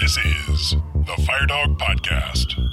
This is the FireDawg Podcast.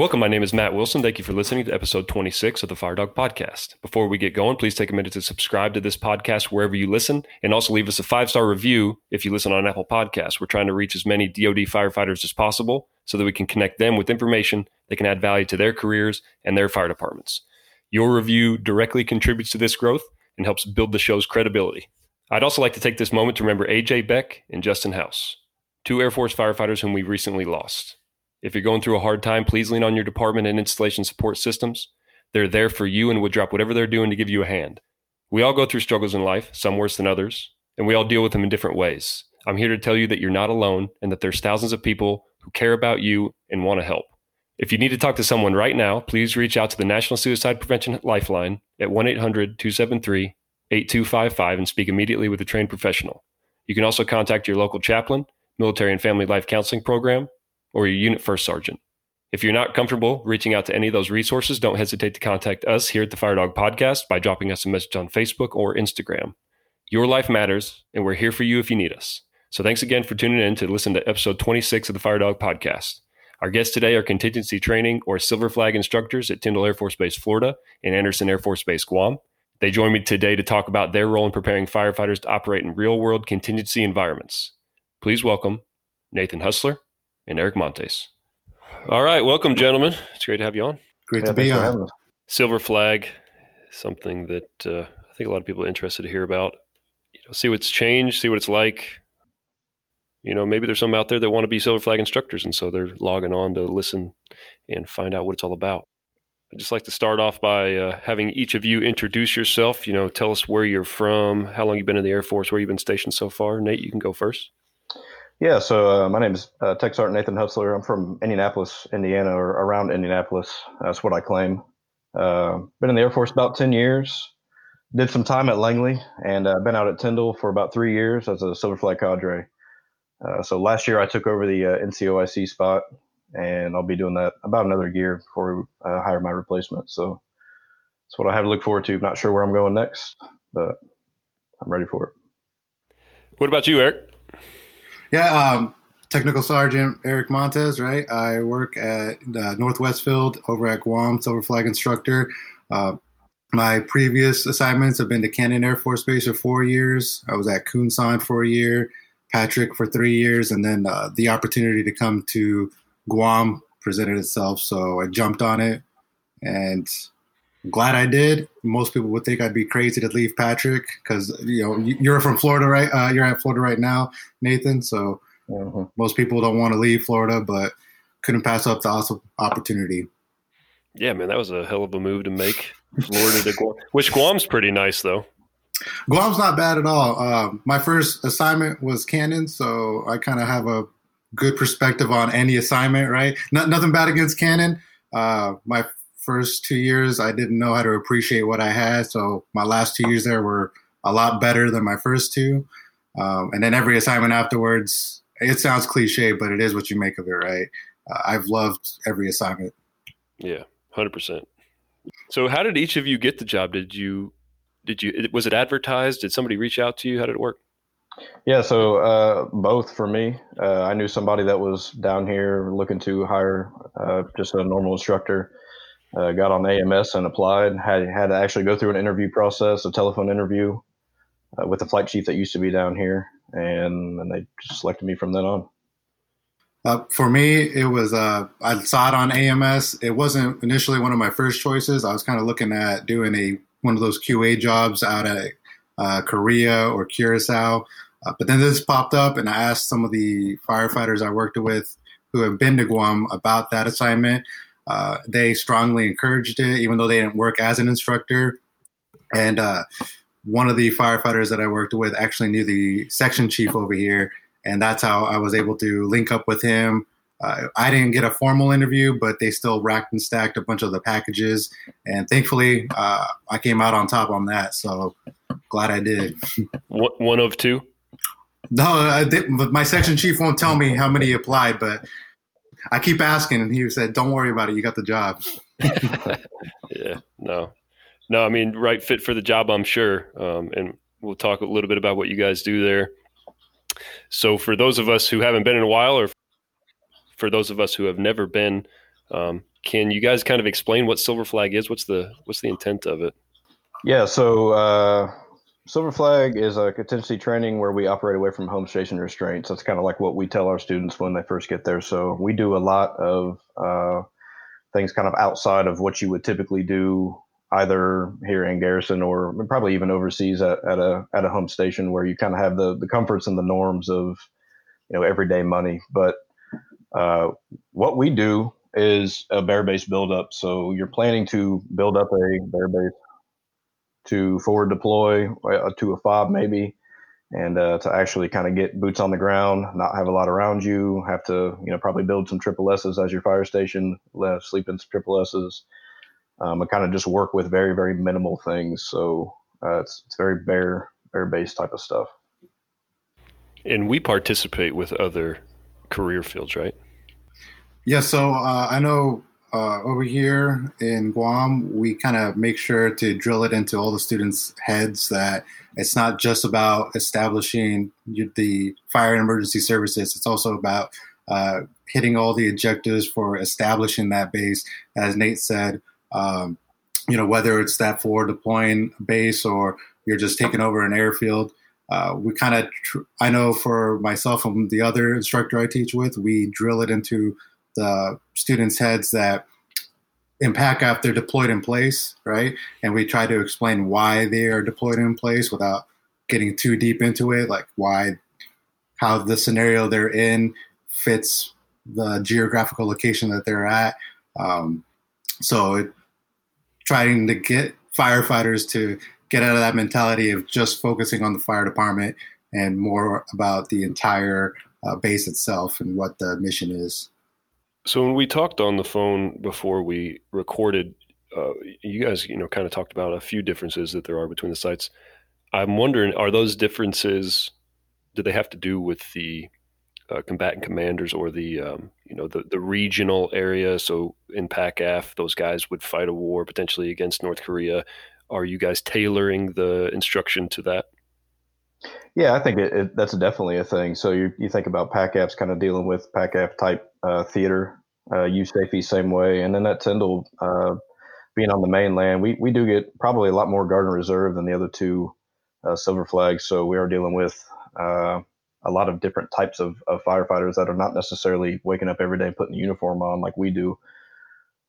Welcome. My name is Matt Wilson. Thank you for listening to episode 26 of the FireDawg Podcast. Before we get going, please take a minute to subscribe to this podcast wherever you listen and also leave us a five star review if you listen on Apple Podcasts. We're trying to reach as many DoD firefighters as possible so that we can connect them with information that can add value to their careers and their fire departments. Your review directly contributes to this growth and helps build the show's credibility. I'd also like to take this moment to remember AJ Beck and Justin House, two Air Force firefighters whom we recently lost. If you're going through a hard time, please lean on your department and installation support systems. They're there for you and would drop whatever they're doing to give you a hand. We all go through struggles in life, some worse than others, and we all deal with them in different ways. I'm here to tell you that you're not alone and that there's thousands of people who care about you and want to help. If you need to talk to someone right now, please reach out to the National Suicide Prevention Lifeline at 1 800 273 8255 and speak immediately with a trained professional. You can also contact your local chaplain, military and family life counseling program, or your unit first sergeant. If you're not comfortable reaching out to any of those resources, don't hesitate to contact us here at the FireDawg Podcast by dropping us a message on Facebook or Instagram. Your life matters, and we're here for you if you need us. So thanks again for tuning in to listen to episode 26 of the FireDawg Podcast. Our guests today are contingency training or silver flag instructors at Tyndall Air Force Base, Florida, and Anderson Air Force Base, Guam. They join me today to talk about their role in preparing firefighters to operate in real world contingency environments. Please welcome Nathan Hutslar and Erik Montes. All right, welcome, gentlemen. It's great to have you on. Great Yeah, to be thanks for on. Silver flag, something that uh, I think a lot of people are interested to hear about. You know, see what's changed, see what it's like. You know, maybe there's some out there that want to be silver flag instructors, and so they're logging on to listen and find out what it's all about. I'd just like to start off by uh, having each of you introduce yourself. You know, tell us where you're from, how long you've been in the Air Force, where you've been stationed so far. Nate, you can go first. Yeah, so uh, my name is uh, Tech Sergeant Nathan Hutslar. I'm from Indianapolis, Indiana, or around Indianapolis. That's what I claim. Uh, been in the Air Force about 10 years. Did some time at Langley and uh, been out at Tyndall for about three years as a Silver Flag cadre. Uh, so last year I took over the uh, NCOIC spot, and I'll be doing that about another year before I uh, hire my replacement. So that's what I have to look forward to. Not sure where I'm going next, but I'm ready for it. What about you, Erik? Yeah, um, Technical Sergeant Erik Montes, right? I work at uh, Northwest Field over at Guam, Silver Flag instructor. Uh, my previous assignments have been to Cannon Air Force Base for four years. I was at Kunsan for a year, Patrick for three years, and then uh, the opportunity to come to Guam presented itself. So I jumped on it, and I'm glad I did. Most people would think I'd be crazy to leave Patrick because you know you- you're from Florida, right? Uh, you're at Florida right now, Nathan. So Mhm. most people don't want to leave Florida, but couldn't pass up the awesome opportunity. Yeah, man, that was a hell of a move to make. Florida to Guam, which Guam's pretty nice though. Guam's not bad at all. Um, my first assignment was Cannon, so I kind of have a good perspective on any assignment, right? Not, nothing bad against Cannon. Uh, my first two years, I didn't know how to appreciate what I had, so my last two years there were a lot better than my first two. Um, and then every assignment afterwards, it sounds cliche, but it is what you make of it, right? Uh, I've loved every assignment. Yeah, hundred percent. So, how did each of you get the job? Did you, did you, was it advertised? Did somebody reach out to you? How did it work? Yeah, so uh, both for me. Uh, I knew somebody that was down here looking to hire uh, just a normal instructor. Uh, got on AMS and applied. Had had to actually go through an interview process, a telephone interview uh, with the flight chief that used to be down here, and, and they selected me from then on. Uh, for me, it was uh, I saw it on AMS. It wasn't initially one of my first choices. I was kind of looking at doing a one of those QA jobs out at uh, Korea or Curacao, uh, but then this popped up, and I asked some of the firefighters I worked with who have been to Guam about that assignment. Uh, they strongly encouraged it, even though they didn't work as an instructor. And uh, one of the firefighters that I worked with actually knew the section chief over here, and that's how I was able to link up with him. Uh, I didn't get a formal interview, but they still racked and stacked a bunch of the packages, and thankfully, uh, I came out on top on that. So glad I did. One, one of two. No, I my section chief won't tell me how many applied, but I keep asking, and he said, "Don't worry about it. You got the job." yeah, no, no. I mean, right fit for the job, I'm sure. Um, and we'll talk a little bit about what you guys do there. So, for those of us who haven't been in a while, or for those of us who have never been, um, can you guys kind of explain what Silver Flag is? What's the what's the intent of it? Yeah, so uh, Silver Flag is a contingency training where we operate away from home station restraints. That's kind of like what we tell our students when they first get there. So we do a lot of uh, things kind of outside of what you would typically do either here in Garrison or probably even overseas at, at a at a home station where you kind of have the the comforts and the norms of you know everyday money. But uh, what we do is a bare base buildup. So you're planning to build up a bare base to forward deploy uh, to a fob maybe, and uh, to actually kind of get boots on the ground, not have a lot around you, have to you know probably build some triple S's as your fire station, sleep in some triple S's, um, and kind of just work with very very minimal things. So uh, it's it's very bare bare based type of stuff. And we participate with other career fields, right? Yeah, so uh, I know uh, over here in Guam, we kind of make sure to drill it into all the students' heads that it's not just about establishing the fire and emergency services. It's also about uh, hitting all the objectives for establishing that base. As Nate said, um, you know, whether it's that forward deploying base or you're just taking over an airfield. Uh, we kind of, tr- I know for myself and the other instructor I teach with, we drill it into the students' heads that in PACAF they're deployed in place, right? And we try to explain why they are deployed in place without getting too deep into it, like why, how the scenario they're in fits the geographical location that they're at. Um, so, it, trying to get firefighters to get out of that mentality of just focusing on the fire department and more about the entire uh, base itself and what the mission is. So when we talked on the phone before we recorded, uh, you guys, you know, kind of talked about a few differences that there are between the sites. I'm wondering, are those differences? Do they have to do with the uh, combatant commanders or the, um, you know, the the regional area? So in PACAF, those guys would fight a war potentially against North Korea. Are you guys tailoring the instruction to that? Yeah, I think it, it, that's definitely a thing. So you, you think about PACAFs kind of dealing with PACAF type uh, theater, uh, USAFE same way, and then that Tyndall uh, being on the mainland, we, we do get probably a lot more Guard and Reserve than the other two uh, Silver Flags. So we are dealing with uh, a lot of different types of, of firefighters that are not necessarily waking up every day and putting the uniform on like we do.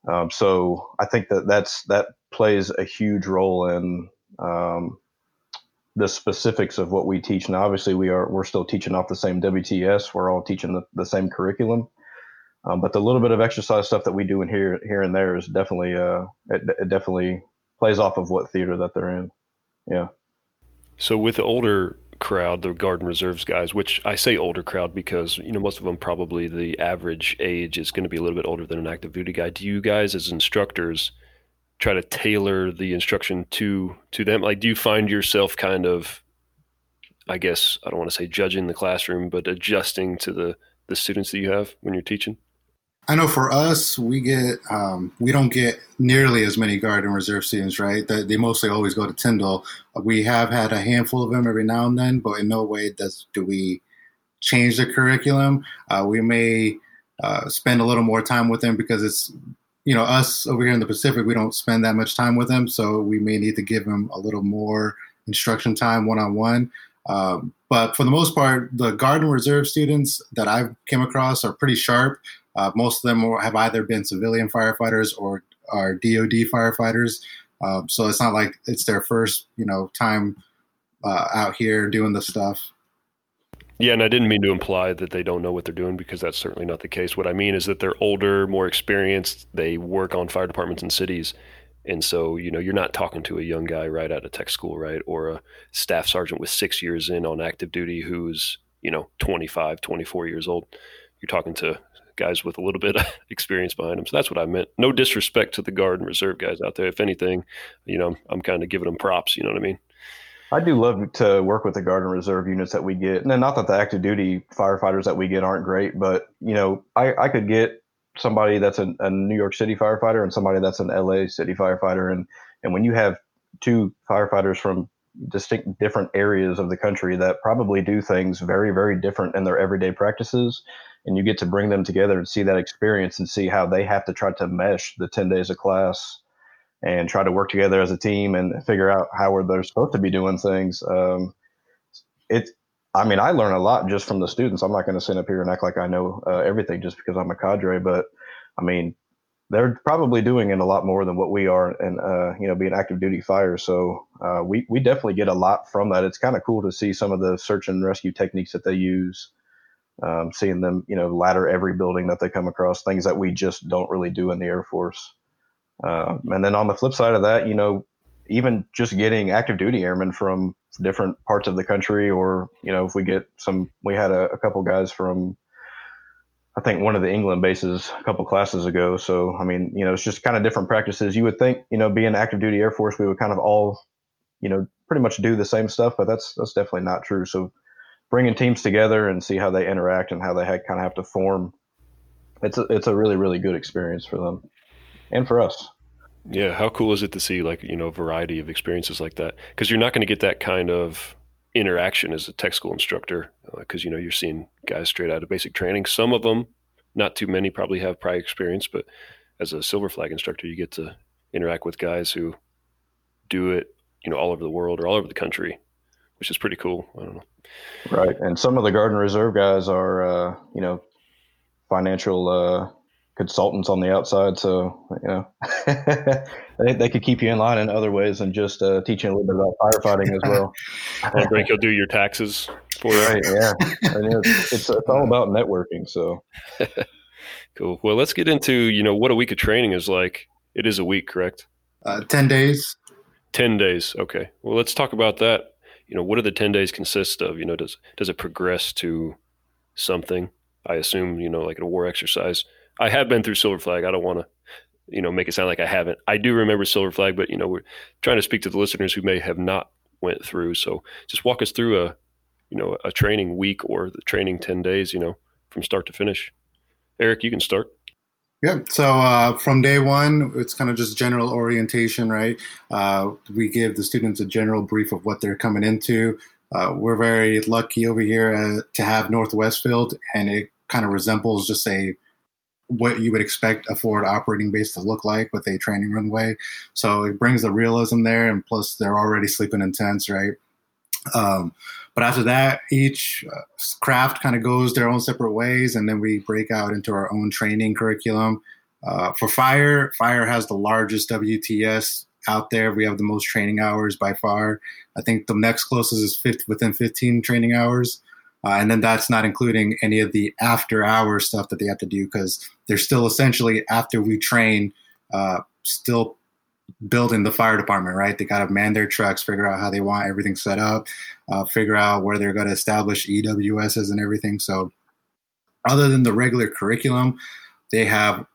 Um, so I think that that's that plays a huge role in um, the specifics of what we teach. Now, obviously, we are we're still teaching off the same WTS. We're all teaching the, the same curriculum. Um, but the little bit of exercise stuff that we do in here here and there is definitely uh, it, it definitely plays off of what theater that they're in. Yeah. So with the older crowd, the Guard and Reserves guys, which I say older crowd because you know most of them probably the average age is going to be a little bit older than an active duty guy. Do you guys as instructors try to tailor the instruction to to them? Like, do you find yourself kind of, I guess I don't want to say judging the classroom, but adjusting to the the students that you have when you're teaching? I know for us, we get um, we don't get nearly as many guard and reserve students, right? That they mostly always go to Tyndall. We have had a handful of them every now and then, but in no way does do we change the curriculum. Uh, we may uh, spend a little more time with them because it's you know us over here in the Pacific, we don't spend that much time with them, so we may need to give them a little more instruction time one on one. But for the most part, the guard and reserve students that I've came across are pretty sharp. Uh, most of them have either been civilian firefighters or are DoD firefighters. Um, so it's not like it's their first, you know, time uh, out here doing the stuff. Yeah, and I didn't mean to imply that they don't know what they're doing because that's certainly not the case. What I mean is that they're older, more experienced. They work on fire departments in cities. And so, you know, you're not talking to a young guy right out of tech school, right? Or a staff sergeant with six years in on active duty who's, you know, 25, 24 years old. You're talking to guys with a little bit of experience behind them. So that's what I meant. No disrespect to the guard and reserve guys out there. If anything, you know, I'm, kind of giving them props. You know what I mean? I do love to work with the guard and reserve units that we get. And not that the active duty firefighters that we get aren't great, but you know, I, I could get somebody that's a, a New York City firefighter and somebody that's an LA City firefighter, and and when you have two firefighters from distinct different areas of the country that probably do things very very different in their everyday practices and you get to bring them together and see that experience and see how they have to try to mesh the 10 days of class and try to work together as a team and figure out how they're supposed to be doing things. Um, it i mean i learn a lot just from the students. I'm not going to sit up here and act like i know uh, everything just because i'm a cadre but i mean they're probably doing it a lot more than what we are and uh, you know being active duty fire so uh, we, we definitely get a lot from that. It's kind of cool to see some of the search and rescue techniques that they use um, seeing them you know ladder every building that they come across things that we just don't really do in the air force uh, and then on the flip side of that you know even just getting active duty airmen from different parts of the country or you know if we get some we had a, a couple guys from I think one of the England bases a couple classes ago. So, I mean, you know, it's just kind of different practices. You would think, you know, being active duty Air Force, we would kind of all, you know, pretty much do the same stuff, but that's that's definitely not true. So, bringing teams together and see how they interact and how they kind of have to form, it's a, it's a really really good experience for them and for us. Yeah, how cool is it to see like you know variety of experiences like that? Because you're not going to get that kind of interaction as a tech school instructor because uh, you know you're seeing guys straight out of basic training. Some of them, not too many, probably have prior experience, but as a silver flag instructor, you get to interact with guys who do it, you know, all over the world or all over the country, which is pretty cool. I don't know. Right, and some of the Guard and Reserve guys are, uh, you know, financial uh, consultants on the outside, so you know they, they could keep you in line in other ways than just uh, teaching a little bit about firefighting as well. I think he'll do your taxes for you. Right? Yeah, and it's, it's, it's all about networking. So cool. Well, let's get into you know what a week of training is like. It is a week, correct? Uh, ten days. Ten days. Okay. Well, let's talk about that. You know, what do the ten days consist of? You know, does does it progress to something? I assume you know, like a war exercise I have been through Silver Flag. I don't want to, you know, make it sound like I haven't. I do remember Silver Flag, but you know, we're trying to speak to the listeners who may have not went through. So just walk us through a, you know, a training week or the training ten days. You know, from start to finish. Erik, you can start. Yeah. So uh, from day one, it's kind of just general orientation, right? Uh, we give the students a general brief of what they're coming into. Uh, we're very lucky over here uh, to have Northwest Field, and it kind of resembles just a what you would expect a forward operating base to look like with a training runway. So it brings the realism there, and plus they're already sleeping in tents, right? Um, but after that, each uh, craft kind of goes their own separate ways, and then we break out into our own training curriculum. Uh, for fire, fire has the largest WTS out there. We have the most training hours by far. I think the next closest is 50, within 15 training hours. Uh, and then that's not including any of the after hour stuff that they have to do because they're still essentially after we train, uh, still building the fire department, right? They got to man their trucks, figure out how they want everything set up, uh, figure out where they're going to establish EWSs and everything. So, other than the regular curriculum, they have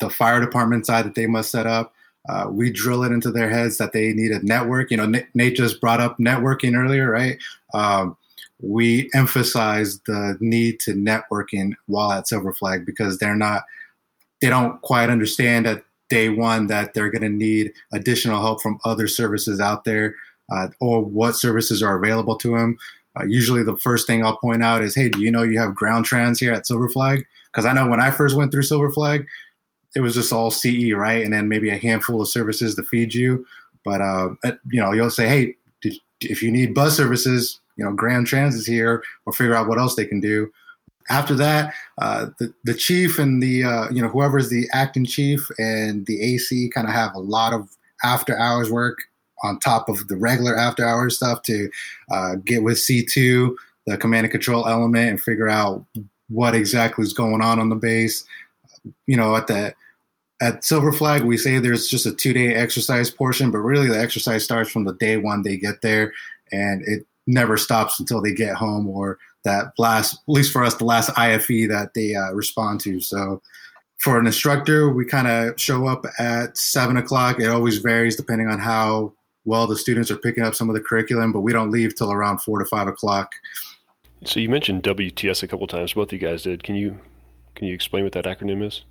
the fire department side that they must set up. Uh, we drill it into their heads that they need a network. You know, Nate just brought up networking earlier, right? Um, we emphasize the need to networking while at Silver Flag because they're not, they don't quite understand at day one that they're going to need additional help from other services out there uh, or what services are available to them. Uh, usually, the first thing I'll point out is, hey, do you know you have ground trans here at Silver Flag? Because I know when I first went through Silver Flag, it was just all CE, right? And then maybe a handful of services to feed you. But uh, you know, you'll say, hey, did, if you need bus services, you know, Ground Trans is here or figure out what else they can do. After that, uh, the, the chief and the, uh, you know, whoever's the acting chief and the AC kind of have a lot of after hours work on top of the regular after hours stuff to uh, get with C2, the command and control element, and figure out what exactly is going on on the base. You know, at the at Silver Flag, we say there's just a two day exercise portion, but really the exercise starts from the day one they get there, and it never stops until they get home or that last, at least for us, the last IFE that they uh, respond to. So for an instructor, we kind of show up at seven o'clock. It always varies depending on how well the students are picking up some of the curriculum, but we don't leave till around four to five o'clock. So you mentioned WTS a couple times. Both of you guys did. Can you can you explain what that acronym is?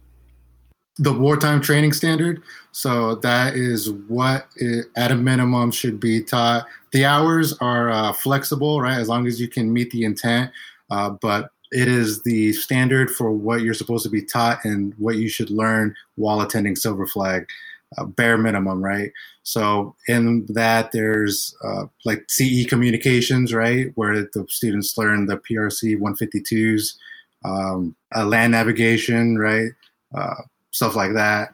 the wartime training standard. So that is what it, at a minimum should be taught. The hours are uh, flexible, right? As long as you can meet the intent. Uh, but it is the standard for what you're supposed to be taught and what you should learn while attending Silver Flag, uh, bare minimum, right? So in that, there's uh, like CE communications, right, where the students learn the PRC 152s, um, land navigation, right, uh, stuff like that.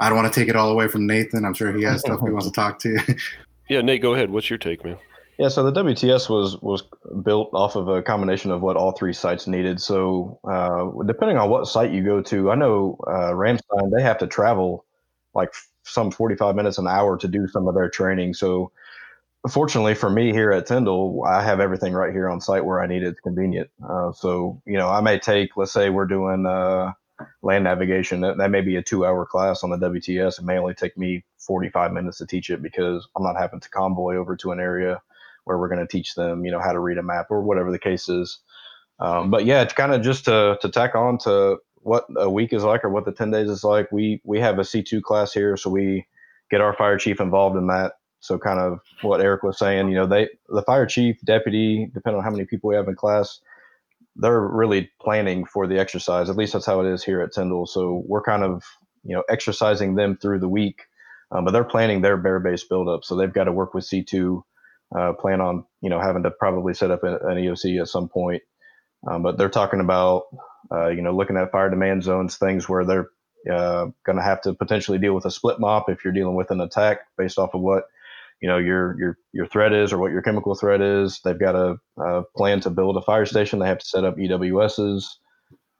I don't want to take it all away from Nathan. I'm sure he has stuff he wants to talk to. yeah, Nate, go ahead. What's your take, man? Yeah, so the WTS was was built off of a combination of what all three sites needed. So uh, depending on what site you go to, I know uh, Ramstein they have to travel like some 45 minutes an hour to do some of their training. So fortunately for me here at Tyndall, I have everything right here on site where I need it. It's convenient. Uh, so you know, I may take, let's say we're doing uh, land navigation. That, that may be a two-hour class on the WTS. It may only take me 45 minutes to teach it because I'm not having to convoy over to an area where we're going to teach them, you know, how to read a map or whatever the case is. Um, but yeah, it's kind of just to to tack on to what a week is like or what the 10 days is like. We we have a C2 class here, so we get our fire chief involved in that. So kind of what Erik was saying, you know, they the fire chief, deputy, depending on how many people we have in class, they're really planning for the exercise. At least that's how it is here at Tyndall. So we're kind of you know exercising them through the week, um, but they're planning their bare base buildup. So they've got to work with C2 uh, plan on you know having to probably set up an, an EOC at some point. Um, but they're talking about uh, you know looking at fire demand zones, things where they're uh, going to have to potentially deal with a split mop if you're dealing with an attack based off of what you know your your your threat is or what your chemical threat is. They've got a, a plan to build a fire station. They have to set up EWSs,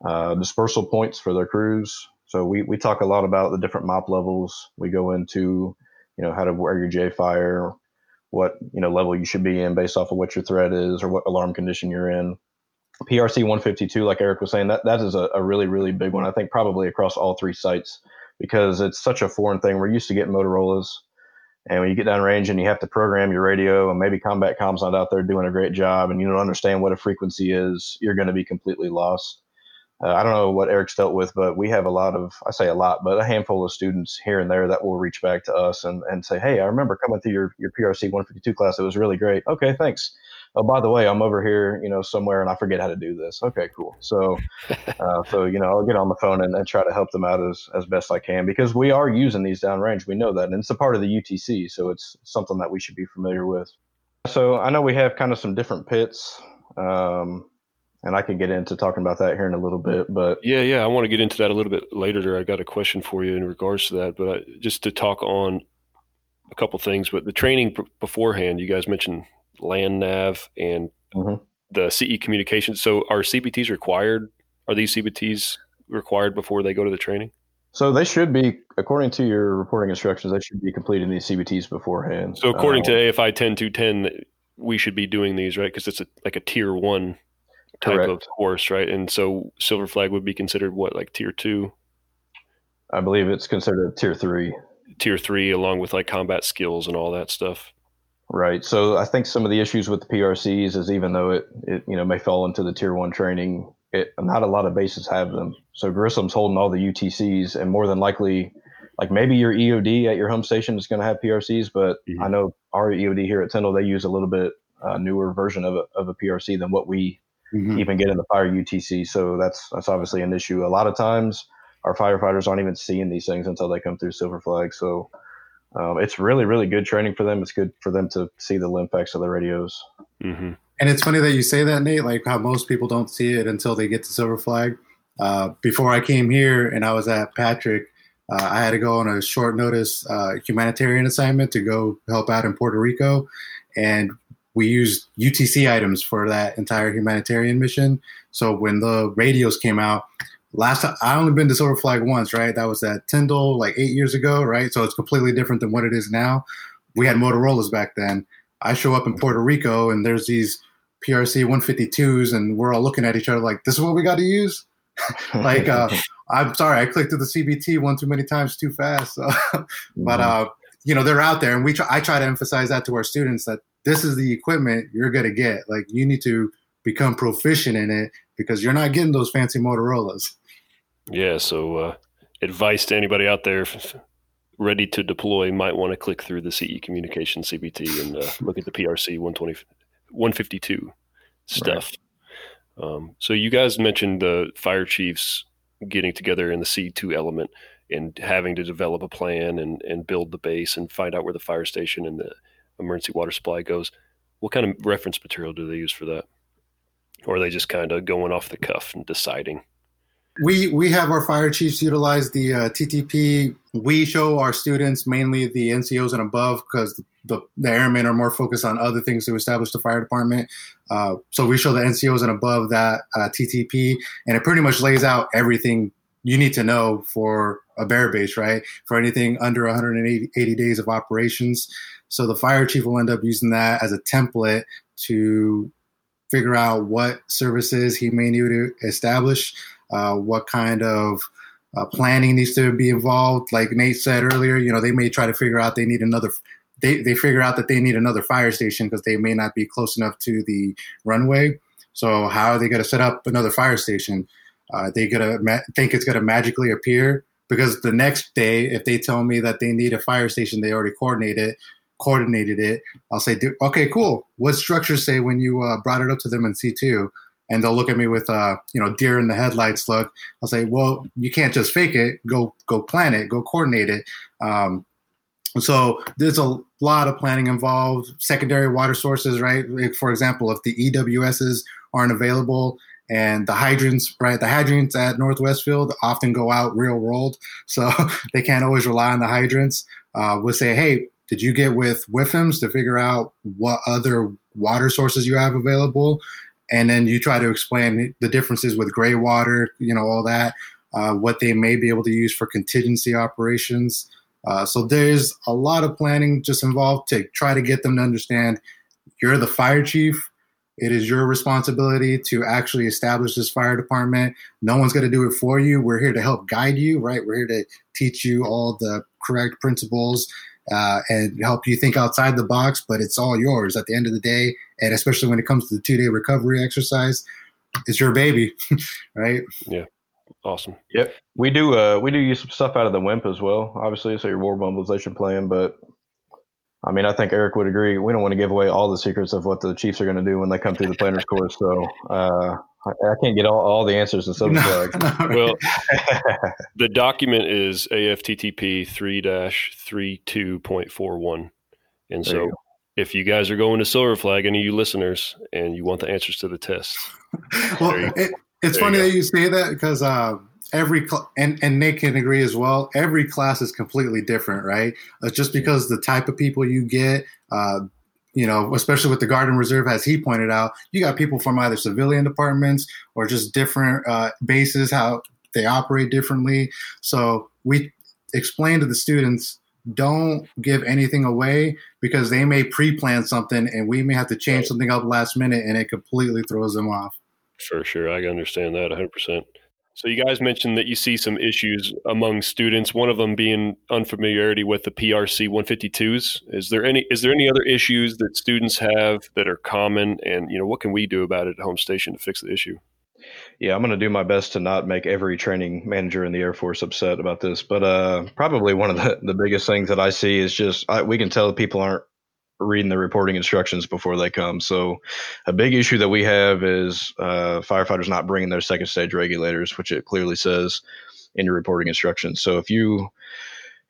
uh, dispersal points for their crews. So we we talk a lot about the different mop levels. We go into you know how to wear your J fire, what you know level you should be in based off of what your threat is or what alarm condition you're in. PRC 152, like Erik was saying, that that is a, a really really big one. I think probably across all three sites because it's such a foreign thing. We're used to getting Motorola's, and when you get down range and you have to program your radio, and maybe combat comms not out there doing a great job, and you don't understand what a frequency is, you're going to be completely lost. Uh, I don't know what Erik's dealt with, but we have a lot of, I say a lot, but a handful of students here and there that will reach back to us and, and say, Hey, I remember coming through your, your PRC 152 class. It was really great. Okay, thanks. Oh, by the way, I'm over here, you know, somewhere and I forget how to do this. Okay, cool. So, uh, so, you know, I'll get on the phone and, and try to help them out as, as best I can because we are using these downrange. We know that. And it's a part of the UTC. So it's something that we should be familiar with. So I know we have kind of some different pits. Um, and I could get into talking about that here in a little bit. But yeah, yeah, I want to get into that a little bit later. I got a question for you in regards to that, but I, just to talk on a couple things. But the training beforehand, you guys mentioned land nav and mm-hmm. the CE communications. So are CBTs required? Are these CBTs required before they go to the training? So they should be, according to your reporting instructions, they should be completing these CBTs beforehand. So according um, to AFI 10210, we should be doing these, right? Because it's a, like a tier one type Correct. of course, right? And so Silver Flag would be considered what, like tier two? I believe it's considered tier three. Tier three, along with like combat skills and all that stuff. Right. So I think some of the issues with the PRCs is even though it, it you know may fall into the tier one training, it not a lot of bases have them. So Grissom's holding all the UTCs, and more than likely, like maybe your EOD at your home station is going to have PRCs, but mm-hmm. I know our EOD here at Tyndall they use a little bit uh, newer version of a, of a PRC than what we mm-hmm. even get in the fire UTC. So that's that's obviously an issue. A lot of times, our firefighters aren't even seeing these things until they come through Silver Flag. So um, it's really really good training for them. It's good for them to see the limpacks of the radios. Mm-hmm. And it's funny that you say that, Nate. Like how most people don't see it until they get to Silver Flag. Uh, before I came here and I was at Patrick, uh, I had to go on a short notice uh, humanitarian assignment to go help out in Puerto Rico. And we used UTC items for that entire humanitarian mission. So when the radios came out, last time I only been to Silver Flag once, right? That was at Tyndall like eight years ago, right? So it's completely different than what it is now. We had Motorola's back then. I show up in Puerto Rico and there's these PRC 152s, and we're all looking at each other like, "This is what we got to use." like, uh, I'm sorry, I clicked to the CBT one too many times too fast. So, but uh, you know, they're out there, and we try, I try to emphasize that to our students that this is the equipment you're going to get. Like you need to become proficient in it because you're not getting those fancy Motorola's. Yeah. So, uh, advice to anybody out there ready to deploy might want to click through the CE Communication CBT and uh, look at the PRC 120, 152 stuff. Right. Um, so you guys mentioned the fire chiefs getting together in the C2 element and having to develop a plan and, and build the base and find out where the fire station and the emergency water supply goes. What kind of reference material do they use for that? Or are they just kind of going off the cuff and deciding? We we have our fire chiefs utilize the uh, TTP. We show our students mainly the NCOs and above because the, the airmen are more focused on other things to establish the fire department. Uh, so we show the NCOs and above that uh, TTP, and it pretty much lays out everything you need to know for a bare base, right? For anything under 180 days of operations. So the fire chief will end up using that as a template to figure out what services he may need to establish uh, what kind of uh, planning needs to be involved. Like Nate said earlier, you know, they may try to figure out they need another. They, they figure out that they need another fire station because they may not be close enough to the runway. So how are they going to set up another fire station? Uh, they gonna ma- think it's gonna magically appear because the next day, if they tell me that they need a fire station, they already coordinated coordinated it. I'll say, okay, cool. What structures say when you uh, brought it up to them in C two? and they'll look at me with uh, you know deer in the headlights look. I'll say, well, you can't just fake it. Go go plan it. Go coordinate it. Um, so there's a lot of planning involved. Secondary water sources, right? For example, if the EWSs aren't available and the hydrants, right? The hydrants at Northwest Field often go out real world, so they can't always rely on the hydrants. Uh, we'll say, hey, did you get with WIFMs to figure out what other water sources you have available? and then you try to explain the differences with gray water, you know, all that, uh, what they may be able to use for contingency operations. Uh, so there's a lot of planning just involved to try to get them to understand you're the fire chief. It is your responsibility to actually establish this fire department. No one's going to do it for you. We're here to help guide you, right? We're here to teach you all the correct principles uh, and help you think outside the box, but it's all yours at the end of the day. And especially when it comes to the two day recovery exercise, it's your baby, right? Yeah. Awesome. Yep. We do uh we do use some stuff out of the WIMP as well, obviously, so your war mobilization plan, but I mean, I think Erik would agree. We don't want to give away all the secrets of what the Chiefs are going to do when they come through the planners course. So uh, I can't get all, all the answers to some flags. well, the document is AFTTP 3 32.41. And so you if you guys are going to Silver Flag, any of you listeners, and you want the answers to the test. well, it, it's there funny you that you say that because uh, every, cl- and, and Nick can agree as well, every class is completely different, right? Uh, just because the type of people you get, uh, you know, especially with the Guard and Reserve, as he pointed out, you got people from either civilian departments or just different uh, bases, how they operate differently. So we explain to the students don't give anything away because they may pre-plan something and we may have to change something up last minute and it completely throws them off. For sure, I understand that 100%. So you guys mentioned that you see some issues among students. One of them being unfamiliarity with the PRC 152s. Is there any is there any other issues that students have that are common, and you know what can we do about it at home station to fix the issue? Yeah, I'm going to do my best to not make every training manager in the Air Force upset about this, but uh, probably one of the, the biggest things that I see is just I, we can tell people aren't reading the reporting instructions before they come. So, a big issue that we have is uh, firefighters not bringing their second stage regulators, which it clearly says in your reporting instructions. So, if you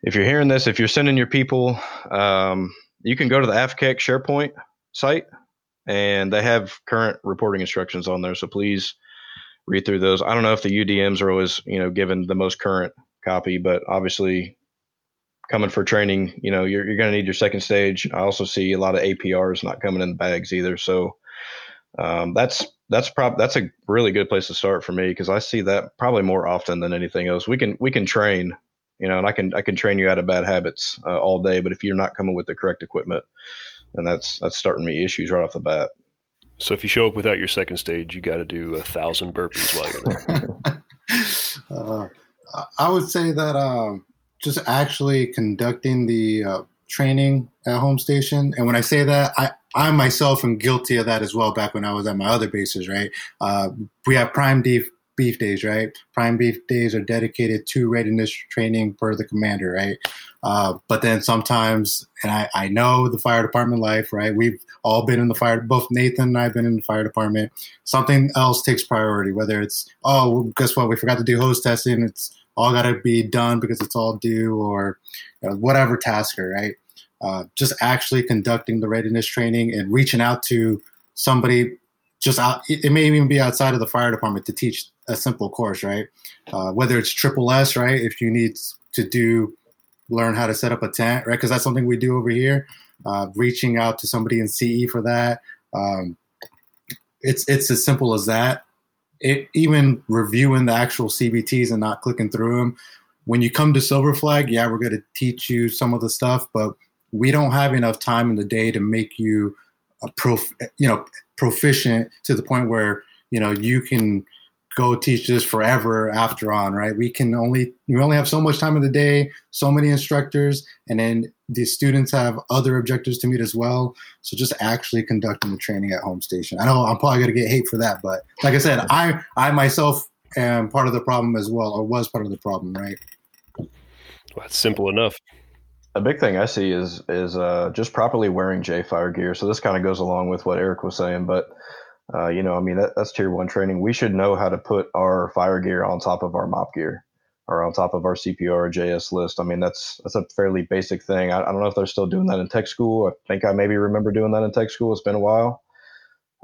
if you're hearing this, if you're sending your people, um, you can go to the AFCEC SharePoint site, and they have current reporting instructions on there. So please read through those. I don't know if the UDMs are always you know given the most current copy, but obviously coming for training, you know, you're, you're going to need your second stage. I also see a lot of APRs not coming in the bags either. So um, that's that's prob that's a really good place to start for me because I see that probably more often than anything else. We can we can train, you know, and I can I can train you out of bad habits uh, all day, but if you're not coming with the correct equipment, then that's that's starting me issues right off the bat. So if you show up without your second stage, you got to do a thousand burpees while you're there. uh, I would say that um, just actually conducting the uh, training at home station. And when I say that, I, I myself am guilty of that as well. Back when I was at my other bases, right? Uh, we have prime D beef days, right? Prime beef days are dedicated to readiness training per the commander, right? Uh, but then sometimes, and I, I know the fire department life, right? We've all been in the fire, both Nathan and I have been in the fire department. Something else takes priority, whether it's, oh, guess what? We forgot to do hose testing. It's all got to be done because it's all due or you know, whatever tasker, right? Uh, just actually conducting the readiness training and reaching out to somebody just out, it may even be outside of the fire department to teach a simple course, right? Uh, whether it's triple S, right? If you need to do learn how to set up a tent, right? Because that's something we do over here. Uh, reaching out to somebody in CE for that. Um, it's it's as simple as that. It even reviewing the actual CBTs and not clicking through them. When you come to Silver Flag, yeah, we're going to teach you some of the stuff, but we don't have enough time in the day to make you a prof, you know, proficient to the point where you know you can go teach this forever after on, right? We can only we only have so much time in the day, so many instructors, and then the students have other objectives to meet as well. So just actually conducting the training at home station. I know I'm probably gonna get hate for that, but like I said, I I myself am part of the problem as well, or was part of the problem, right? Well, it's simple enough. A big thing I see is is uh, just properly wearing J fire gear. So this kind of goes along with what Erik was saying, but uh, you know, I mean, that, that's tier one training. We should know how to put our fire gear on top of our mop gear or on top of our CPR or JS list. I mean, that's that's a fairly basic thing. I, I, don't know if they're still doing that in tech school. I think I maybe remember doing that in tech school. It's been a while.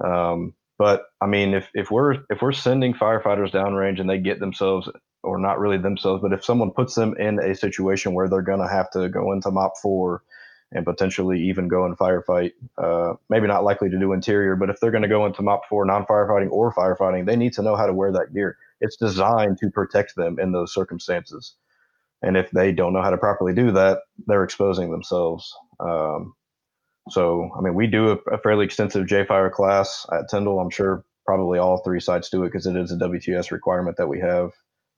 Um, but I mean, if, if we're if we're sending firefighters downrange and they get themselves, or not really themselves, but if someone puts them in a situation where they're going to have to go into MOP four and potentially even go and firefight. Uh, maybe not likely to do interior, but if they're going to go into MOP 4 non firefighting or firefighting, they need to know how to wear that gear. It's designed to protect them in those circumstances. And if they don't know how to properly do that, they're exposing themselves. Um, so, I mean, we do a, a fairly extensive J Fire class at Tyndall. I'm sure probably all three sites do it because it is a WTS requirement that we have.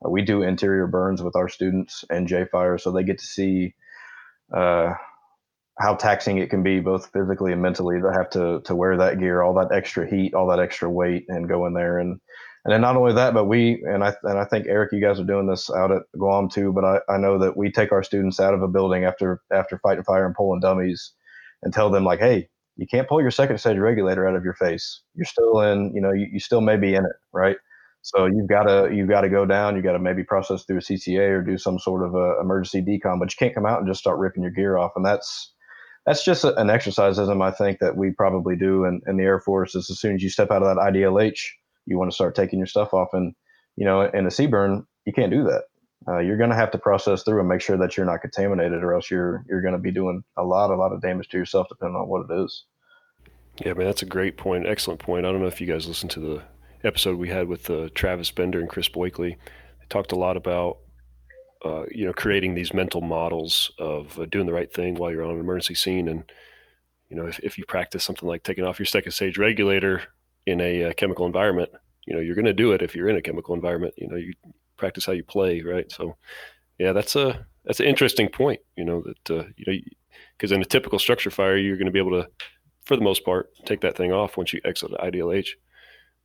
Uh, we do interior burns with our students and J Fire, so they get to see uh, how taxing it can be both physically and mentally to have to to wear that gear, all that extra heat, all that extra weight, and go in there and and then not only that, but we and I and I think Erik, you guys are doing this out at Guam too. But I, I know that we take our students out of a building after after fighting fire and pulling dummies, and tell them like, hey, you can't pull your second stage regulator out of your face. You're still in, you know, you, you still may be in it, right? So you've got to you've got to go down. You've got to maybe process through a CCA or do some sort of a emergency decon, but you can't come out and just start ripping your gear off. And that's that's just a, an exercisism I think that we probably do in, in the Air Force is as soon as you step out of that IDLH, you want to start taking your stuff off. And, you know, in a CBRN, you can't do that. Uh, you're going to have to process through and make sure that you're not contaminated or else you're, you're going to be doing a lot, a lot of damage to yourself depending on what it is. Yeah, man, that's a great point. Excellent point. I don't know if you guys listened to the episode we had with uh, Travis Bender and Chris Boikley. They talked a lot about uh, you know, creating these mental models of uh, doing the right thing while you're on an emergency scene. And, you know, if, if you practice something like taking off your second stage regulator in a uh, chemical environment, you know, you're going to do it if you're in a chemical environment. You know, you practice how you play, right? So, yeah, that's a that's an interesting point. You know that uh, you know because in a typical structure fire, you're going to be able to, for the most part, take that thing off once you exit the IDLH.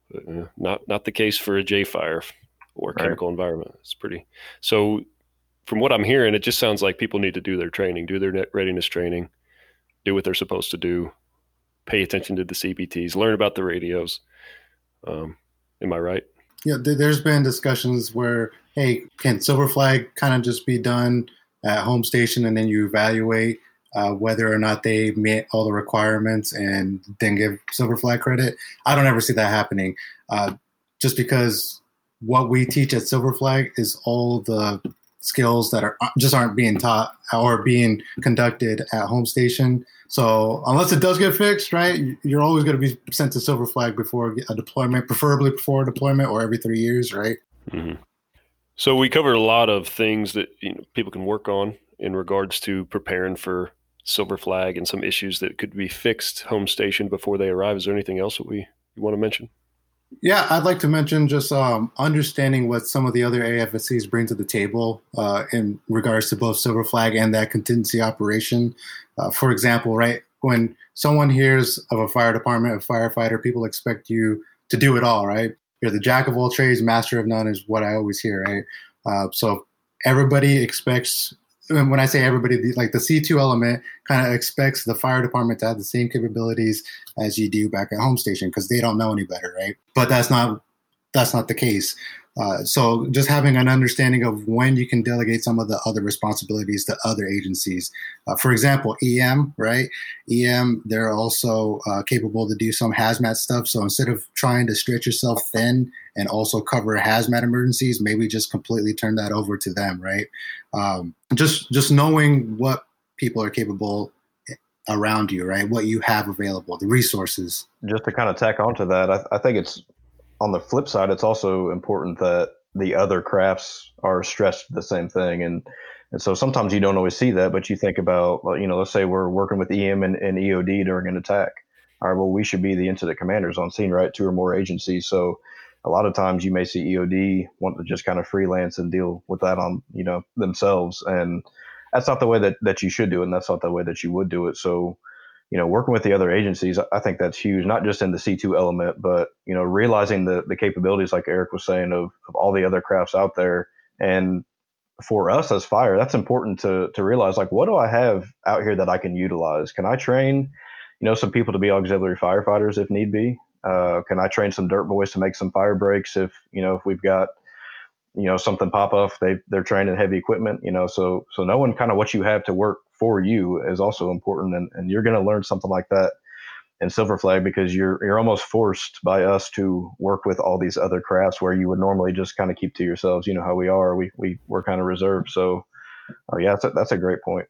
But, uh, not not the case for a J fire or right. chemical environment. It's pretty so from what I'm hearing, it just sounds like people need to do their training, do their readiness training, do what they're supposed to do, pay attention to the CBTs, learn about the radios. Um, am I right? Yeah, there's been discussions where, hey, can Silver Flag kind of just be done at home station and then you evaluate uh, whether or not they met all the requirements and then give Silver Flag credit? I don't ever see that happening. Uh, just because what we teach at Silver Flag is all the skills that are just aren't being taught or being conducted at home station. So unless it does get fixed, right, you're always going to be sent to Silver Flag before a deployment, preferably before a deployment or every three years, right? Mm-hmm. So we covered a lot of things that you know, people can work on in regards to preparing for Silver Flag and some issues that could be fixed home station before they arrive. Is there anything else that we you want to mention? Yeah, I'd like to mention just um, understanding what some of the other AFSCs bring to the table uh, in regards to both Silver Flag and that contingency operation. Uh, for example, right when someone hears of a fire department, a firefighter, people expect you to do it all, right? you're the jack of all trades, master of none is what I always hear, right? Uh, so everybody expects when I say everybody, like the C2 element kind of expects the fire department to have the same capabilities as you do back at home station because they don't know any better, right? But that's not that's not the case. Uh, so just having an understanding of when you can delegate some of the other responsibilities to other agencies. Uh, for example, EM, right? EM, they're also uh, capable to do some hazmat stuff. So instead of trying to stretch yourself thin and also cover hazmat emergencies, maybe just completely turn that over to them, right? Um, just just knowing what people are capable around you, right? What you have available, the resources. Just to kind of tack onto that, I, I think it's on the flip side, it's also important that the other crafts are stressed the same thing. And, and so sometimes you don't always see that, but you think about, you know, let's say we're working with EM and, and EOD during an attack. All right, well, we should be the incident commanders on scene, right? Two or more agencies. So a lot of times you may see EOD want to just kind of freelance and deal with that on, you know, themselves. And that's not the way that, that you should do it. And that's not the way that you would do it. So, you know, working with the other agencies, I think that's huge, not just in the C2 element, but, you know, realizing the, the capabilities, like Erik was saying, of, of all the other crafts out there. And for us as fire, that's important to, to realize, like, what do I have out here that I can utilize? Can I train, you know, some people to be auxiliary firefighters if need be? Uh, can I train some dirt boys to make some fire breaks if, you know, if we've got, you know, something pop off, they, they're trained in heavy equipment, you know, so, so knowing kind of what you have to work for you is also important. And, and you're going to learn something like that in Silver Flag because you're you're almost forced by us to work with all these other crafts where you would normally just kind of keep to yourselves. You know how we are. We we we're kind of reserved. So uh, yeah, that's a, that's a great point.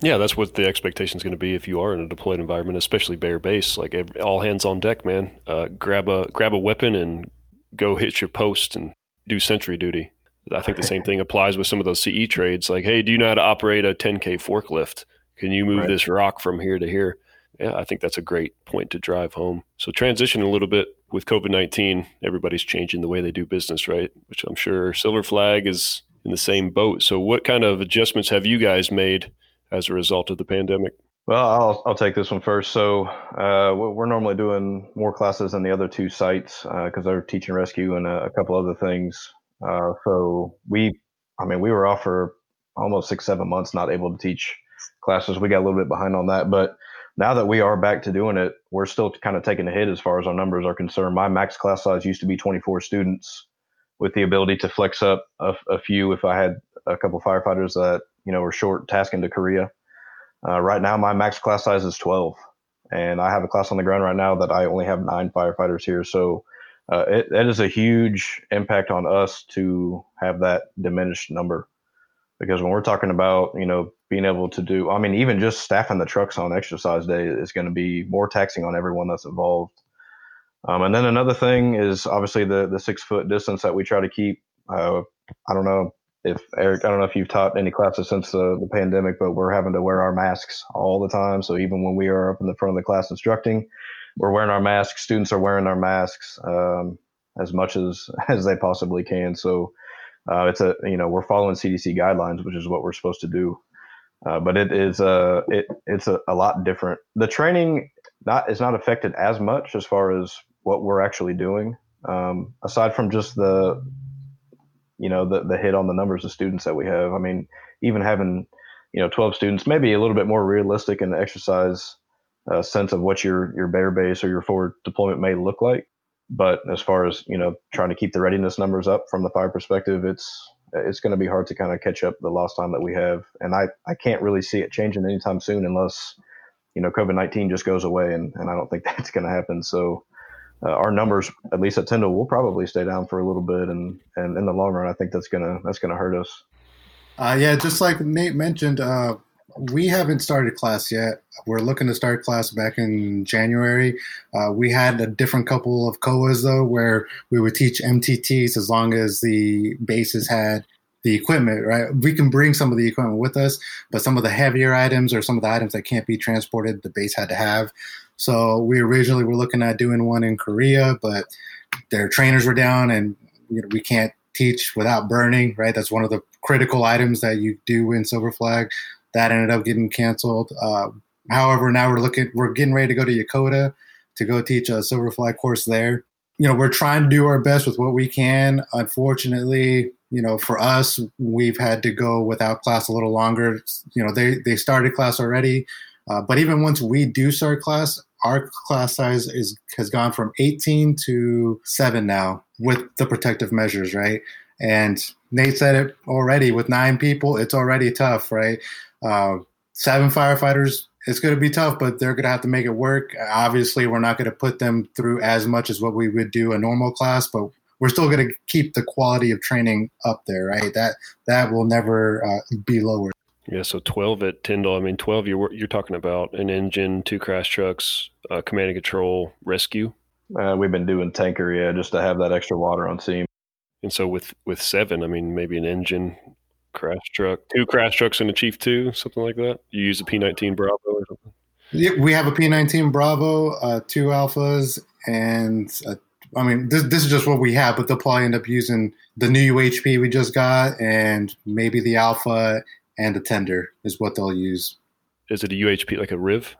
Yeah, that's what the expectation is going to be if you are in a deployed environment, especially bare base. Like every, all hands on deck, man. Uh, grab a grab a weapon and go hit your post and do sentry duty. I think the same thing applies with some of those CE trades. Like, hey, do you know how to operate a 10K forklift? Can you move right. this rock from here to here? Yeah, I think that's a great point to drive home. So, transition a little bit with COVID 19, everybody's changing the way they do business, right? Which I'm sure Silver Flag is in the same boat. So, what kind of adjustments have you guys made as a result of the pandemic? Well, I'll, I'll take this one first. So, uh, we're normally doing more classes than the other two sites because uh, they're teaching rescue and a, a couple other things. Uh, so we, I mean, we were off for almost six, seven months, not able to teach classes. We got a little bit behind on that, but now that we are back to doing it, we're still kind of taking a hit as far as our numbers are concerned. My max class size used to be 24 students with the ability to flex up a, a few if I had a couple firefighters that, you know, were short tasking to Korea. Uh, right now, my max class size is 12. And I have a class on the ground right now that I only have nine firefighters here. So uh, it, that is a huge impact on us to have that diminished number. Because when we're talking about you know being able to do i mean even just staffing the trucks on exercise day is going to be more taxing on everyone that's involved. Um, and then another thing is obviously the the six foot distance that we try to keep. Uh, i don't know if Erik i don't know if you've taught any classes since the, the pandemic but we're having to wear our masks all the time. So even when we are up in the front of the class instructing we're wearing our masks. Students are wearing their masks um, as much as as they possibly can. So uh, it's a you know we're following CDC guidelines, which is what we're supposed to do. Uh, but it is a it it's a, a lot different. The training not is not affected as much as far as what we're actually doing. Um, aside from just the you know the the hit on the numbers of students that we have. I mean, even having you know 12 students, maybe a little bit more realistic in the exercise uh, sense of what your your bare base or your forward deployment may look like. But as far as you know, trying to keep the readiness numbers up from the fire perspective, it's it's going to be hard to kind of catch up the lost time that we have, and I I can't really see it changing anytime soon unless you know COVID nineteen just goes away, and and I don't think that's going to happen. So. Uh, our numbers, at least at Tyndall, will probably stay down for a little bit, and, and in the long run, I think that's gonna that's gonna hurt us. Uh, yeah, just like Nate mentioned, uh, we haven't started class yet. We're looking to start class back in January. Uh, we had a different couple of COAs though, where we would teach MTTs as long as the bases had the equipment. Right, we can bring some of the equipment with us, but some of the heavier items or some of the items that can't be transported, the base had to have. So we originally were looking at doing one in Korea, but their trainers were down, and you know, we can't teach without burning. Right, that's one of the critical items that you do in Silver Flag that ended up getting canceled. Uh, however, now we're looking, we're getting ready to go to Yokota to go teach a silver flag course there. you know, we're trying to do our best with what we can. Unfortunately, you know, for us, we've had to go without class a little longer. You know, they they started class already, uh, but even once we do start class, our class size is has gone from 18 to seven now with the protective measures, right? And Nate said it already. With nine people, it's already tough, right? Uh, seven firefighters it's going to be tough, but they're going to have to make it work. Obviously, we're not going to put them through as much as what we would do a normal class, but we're still going to keep the quality of training up there, right? That that will never uh, be lower. Yeah, so 12 at Tyndall. I mean, 12, you're, you're talking about an engine, two crash trucks, uh, command and control, rescue. Uh, we've been doing tanker, yeah, just to have that extra water on scene. And so with, with seven, I mean, maybe an engine, crash truck, two crash trucks and a Chief two, something like that. You use a P19 Bravo or something. Yeah, we have a P19 Bravo, uh, two alphas, and a, I mean this, this is just what we have, but they'll probably end up using the new UHP we just got, and maybe the alpha and the tender is what they'll use. Is it a UHP like a Riv?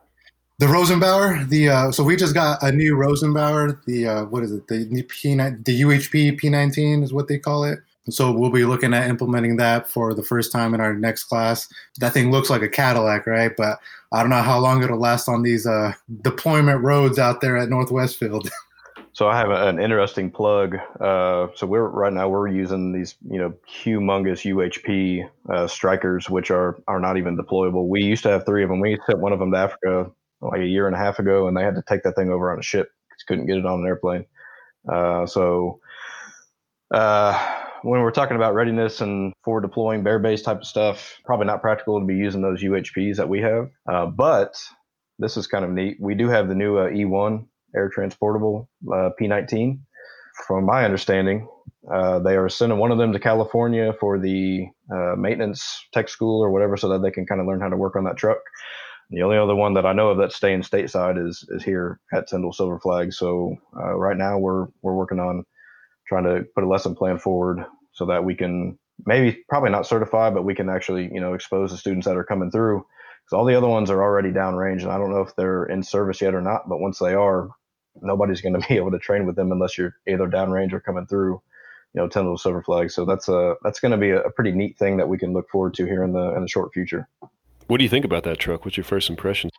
The Rosenbauer, the uh, so we just got a new Rosenbauer. The uh, what is it? The P the UHP P19 is what they call it. So we'll be looking at implementing that for the first time in our next class. That thing looks like a Cadillac, right? But I don't know how long it'll last on these uh, deployment roads out there at Northwest Field. so I have an interesting plug. Uh, so we're right now we're using these you know humongous UHP uh, Strikers, which are are not even deployable. We used to have three of them. We sent one of them to Africa like a year and a half ago, and they had to take that thing over on a ship. Couldn't get it on an airplane. Uh, so. Uh, when we're talking about readiness and for deploying bare base type of stuff, probably not practical to be using those UHPs that we have. Uh, but this is kind of neat. We do have the new uh, E1 air transportable uh, P19. From my understanding, uh, they are sending one of them to California for the uh, maintenance tech school or whatever, so that they can kind of learn how to work on that truck. The only other one that I know of that's staying stateside is is here at Tyndall Silver Flag. So uh, right now we're we're working on trying to put a lesson plan forward so that we can maybe probably not certify, but we can actually you know expose the students that are coming through because all the other ones are already downrange, and I don't know if they're in service yet or not. But once they are, nobody's going to be able to train with them unless you're either downrange or coming through. You know, Tyndall Silver Flag. So that's a that's going to be a, a pretty neat thing that we can look forward to here in the in the short future. What do you think about that truck? What's your first impression?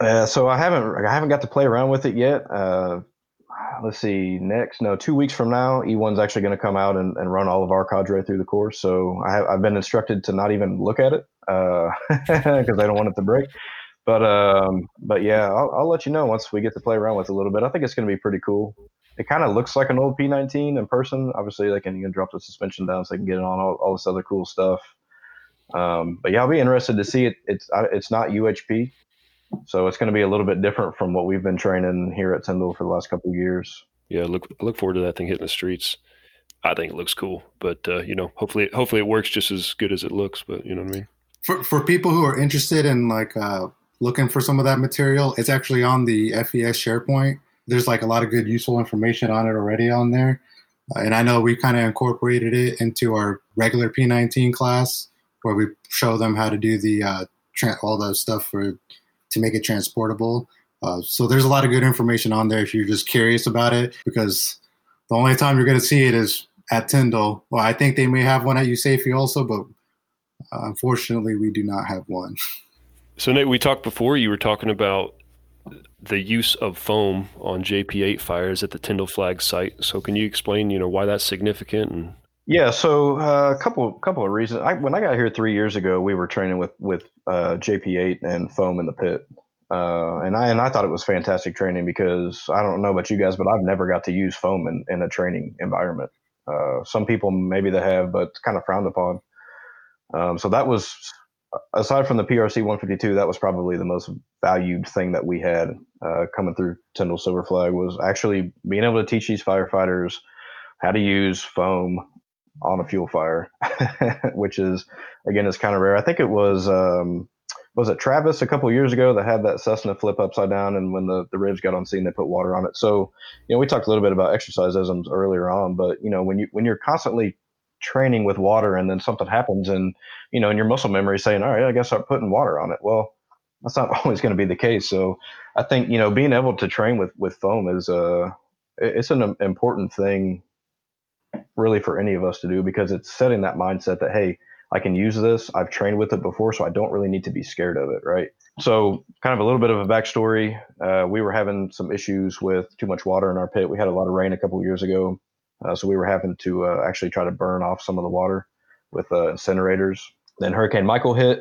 Uh, so I haven't I haven't got to play around with it yet. Uh, let's see, next, no, two weeks from now, E1's actually going to come out and, and run all of our cadre through the course. So I have, I've been instructed to not even look at it because uh, I don't want it to break. But um, but yeah, I'll, I'll let you know once we get to play around with it a little bit. I think it's going to be pretty cool. It kind of looks like an old P19 in person. Obviously, they can can drop the suspension down so they can get it on all, all this other cool stuff. Um, but yeah, I'll be interested to see it. It's it's not UHP, so it's going to be a little bit different from what we've been training here at Tyndall for the last couple of years. Yeah, look look forward to that thing hitting the streets. I think it looks cool, but uh, you know, hopefully, hopefully it works just as good as it looks. But you know what I mean. For for people who are interested in like uh, looking for some of that material, it's actually on the FES SharePoint. There's like a lot of good useful information on it already on there, uh, and I know we kind of incorporated it into our regular P19 class where we show them how to do the uh, tra- all the stuff for to make it transportable. Uh, so there's a lot of good information on there if you're just curious about it, because the only time you're going to see it is at Tyndall. Well, I think they may have one at USAFE also, but uh, unfortunately, we do not have one. So Nate, we talked before. You were talking about the use of foam on JP8 fires at the Tyndall Flag site. So can you explain, you know, why that's significant and yeah, so uh, a couple couple of reasons. I, when I got here three years ago, we were training with with uh, JP8 and foam in the pit, uh, and I and I thought it was fantastic training because I don't know about you guys, but I've never got to use foam in, in a training environment. Uh, some people maybe they have, but kind of frowned upon. Um, so that was aside from the PRC 152, that was probably the most valued thing that we had uh, coming through Tyndall Silver Flag was actually being able to teach these firefighters how to use foam on a fuel fire, which is again is kind of rare. I think it was um, was it Travis a couple years ago that had that Cessna flip upside down, and when the the RIVs got on scene, they put water on it. So you know we talked a little bit about exercise isms earlier on, but you know when you when you're constantly training with water and then something happens and you know in your muscle memory saying all right i guess i'm putting water on it well that's not always going to be the case so i think you know being able to train with with foam is uh it's an important thing really for any of us to do because it's setting that mindset that hey i can use this. I've trained with it before so i don't really need to be scared of it right? So kind of a little bit of a backstory. Uh, we were having some issues with too much water in our pit. We had a lot of rain a couple years ago uh, so we were having to uh, actually try to burn off some of the water with uh, incinerators. Then hurricane michael hit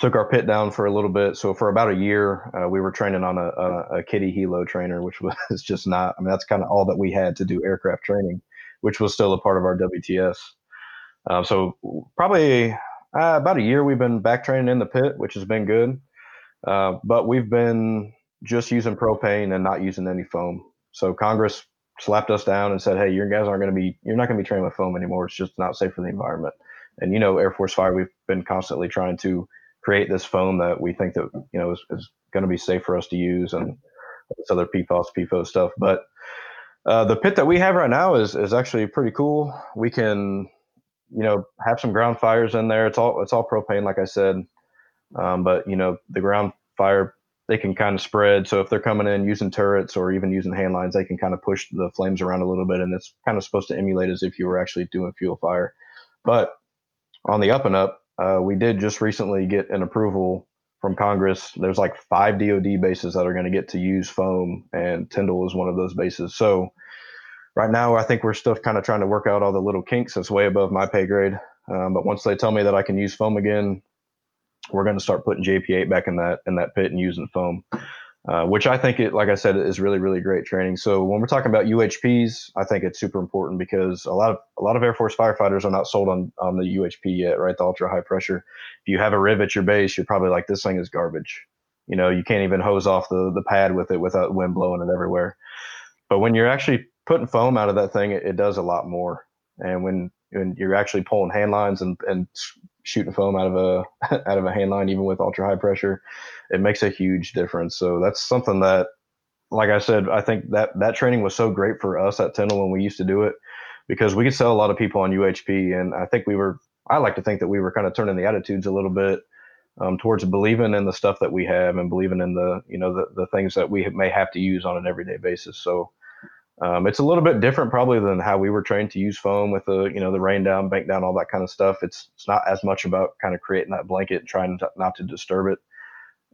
took our pit down for a little bit. So for about a year, uh, we were training on a, a, a Kitty Helo trainer, which was just not. I mean, that's kind of all that we had to do aircraft training, which was still a part of our WTS. Um, so probably uh, about a year we've been back training in the pit, which has been good. Uh, but we've been just using propane and not using any foam. So Congress slapped us down and said, "Hey, you guys aren't going to be. You're not going to be training with foam anymore. It's just not safe for the environment." And you know, Air Force Fire, we've been constantly trying to create this foam that we think that you know is, is going to be safe for us to use and this other PFOS, PFOS stuff. But uh, the pit that we have right now is is actually pretty cool. We can you know have some ground fires in there. It's all it's all propane, like I said. Um, but you know the ground fire they can kind of spread. So if they're coming in using turrets or even using hand lines, they can kind of push the flames around a little bit, and it's kind of supposed to emulate as if you were actually doing fuel fire. But on the up and up, uh, we did just recently get an approval from Congress. There's like five DoD bases that are going to get to use foam, and Tyndall is one of those bases. So right now, I think we're still kind of trying to work out all the little kinks. That's way above my pay grade. Um, but once they tell me that I can use foam again, we're going to start putting JP8 back in that in that pit and using foam. Uh, which I think it, like I said, is really, really great training. So when we're talking about UHPs, I think it's super important because a lot of a lot of Air Force firefighters are not sold on on the UHP yet, right? The ultra high pressure. If you have a riv at your base, you're probably like, this thing is garbage. You know, you can't even hose off the the pad with it without wind blowing it everywhere. But when you're actually putting foam out of that thing, it, it does a lot more. And when when you're actually pulling hand lines and, and shooting foam out of a out of a hand line, even with ultra high pressure, it makes a huge difference. So that's something that, like I said, I think that that training was so great for us at Tyndall when we used to do it because we could sell a lot of people on UHP, and I think we were. I like to think that we were kind of turning the attitudes a little bit um, towards believing in the stuff that we have and believing in the you know the, the things that we may have to use on an everyday basis. So um, it's a little bit different probably than how we were trained to use foam with the you know the rain down, bank down, all that kind of stuff. It's it's not as much about kind of creating that blanket and trying to, not to disturb it.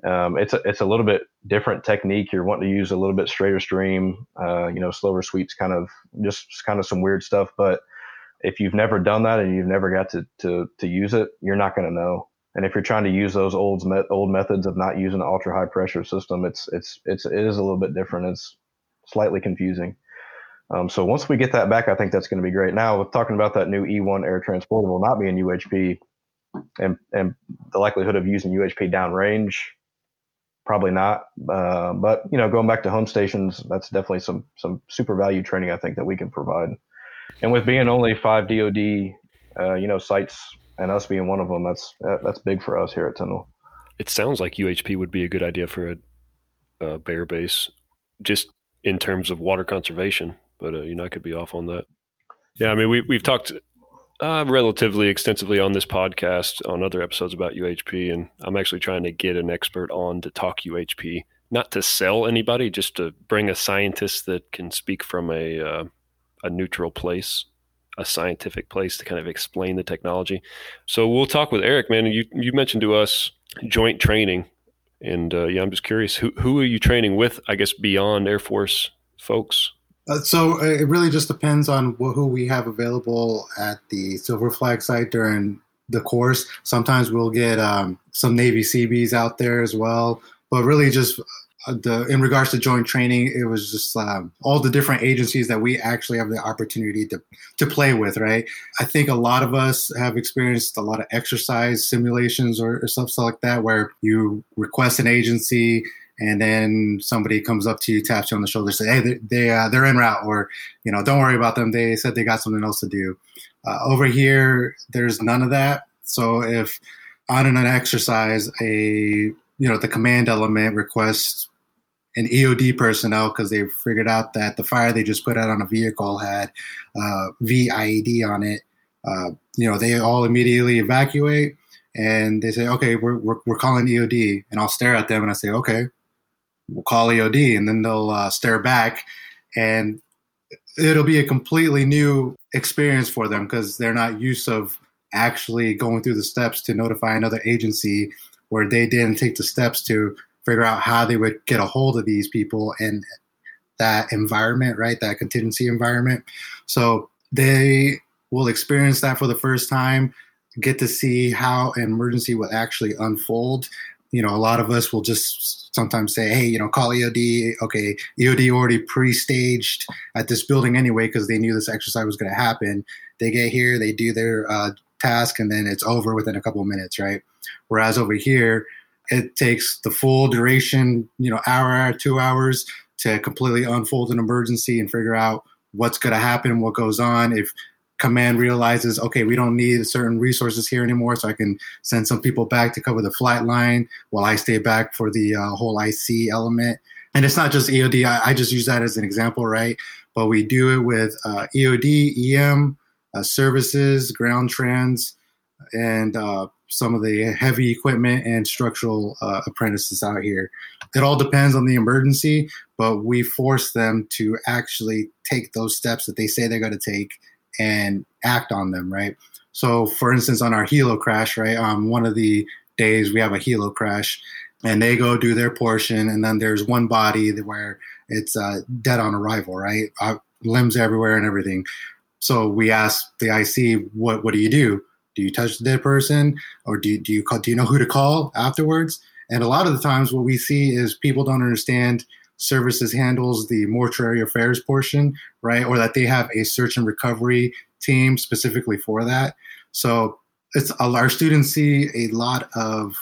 Um, it's a, it's a little bit different technique. You're wanting to use a little bit straighter stream, uh, you know, slower sweeps, kind of just kind of some weird stuff. But if you've never done that and you've never got to to to use it, you're not going to know. And if you're trying to use those old old methods of not using an ultra high pressure system, it's it's it's it is a little bit different. It's slightly confusing. Um, so once we get that back, I think that's going to be great. Now, with talking about that new E1 air transportable not being UHP, and and the likelihood of using UHP downrange, probably not. Uh, but you know, going back to home stations, that's definitely some some super value training I think that we can provide. And with being only five DoD, uh, you know, sites and us being one of them, that's that's big for us here at Tyndall. It sounds like UHP would be a good idea for a, a bare base, just in terms of water conservation but uh, you know I could be off on that. Yeah, I mean we we've talked uh, relatively extensively on this podcast on other episodes about UHP, and I'm actually trying to get an expert on to talk UHP, not to sell anybody, just to bring a scientist that can speak from a uh, a neutral place, a scientific place to kind of explain the technology. So we'll talk with Erik, man. You you mentioned to us joint training, and uh, yeah, I'm just curious who who are you training with? I guess beyond Air Force folks. Uh, so uh, it really just depends on wh- who we have available at the Silver Flag site during the course. Sometimes we'll get um, some Navy Seabees out there as well, but really just uh, the in regards to joint training, it was just um, all the different agencies that we actually have the opportunity to to play with. Right, I think a lot of us have experienced a lot of exercise simulations or, or stuff like that, where you request an agency and then somebody comes up to you, taps you on the shoulder, say, "Hey, they, they uh, they're en route," or you know, "Don't worry about them. They said they got something else to do." Uh, over here, there's none of that. So if on an exercise, a you know the command element requests an EOD personnel because they figured out that the fire they just put out on a vehicle had uh, VIED on it. Uh, you know, they all immediately evacuate and they say, okay, we're, we're, we're calling EOD. And I'll stare at them and I say, okay, we'll call EOD, and then they'll uh, stare back. And it'll be a completely new experience for them because they're not used of actually going through the steps to notify another agency where they didn't take the steps to figure out how they would get a hold of these people and that environment, right? That contingency environment. So they will experience that for the first time, get to see how an emergency will actually unfold. You know, a lot of us will just sometimes say, hey, you know, call EOD. Okay, EOD already pre staged at this building anyway because they knew this exercise was going to happen. They get here, they do their uh, task, and then it's over within a couple of minutes, right? Whereas over here, it takes the full duration, you know, hour, two hours to completely unfold an emergency and figure out what's going to happen, what goes on. If command realizes, okay, we don't need certain resources here anymore, so I can send some people back to cover the flight line while I stay back for the uh, whole IC element. And it's not just EOD, I, I, just use that as an example, right? But we do it with uh, EOD, EM, uh, services, ground trans, and uh, some of the heavy equipment and structural uh, apprentices out here. It all depends on the emergency, but we force them to actually take those steps that they say they're going to take and act on them, right? So, for instance, on our helo crash, right, um, one of the days we have a helo crash, and they go do their portion, and then there's one body where it's uh, dead on arrival, right? Uh, limbs everywhere and everything. So we ask the IC, what what do you do? Do you touch the dead person, or do you, do you call, do you know who to call afterwards? And a lot of the times, what we see is people don't understand services handles the mortuary affairs portion, right? Or that they have a search and recovery team specifically for that. So it's our students see a lot of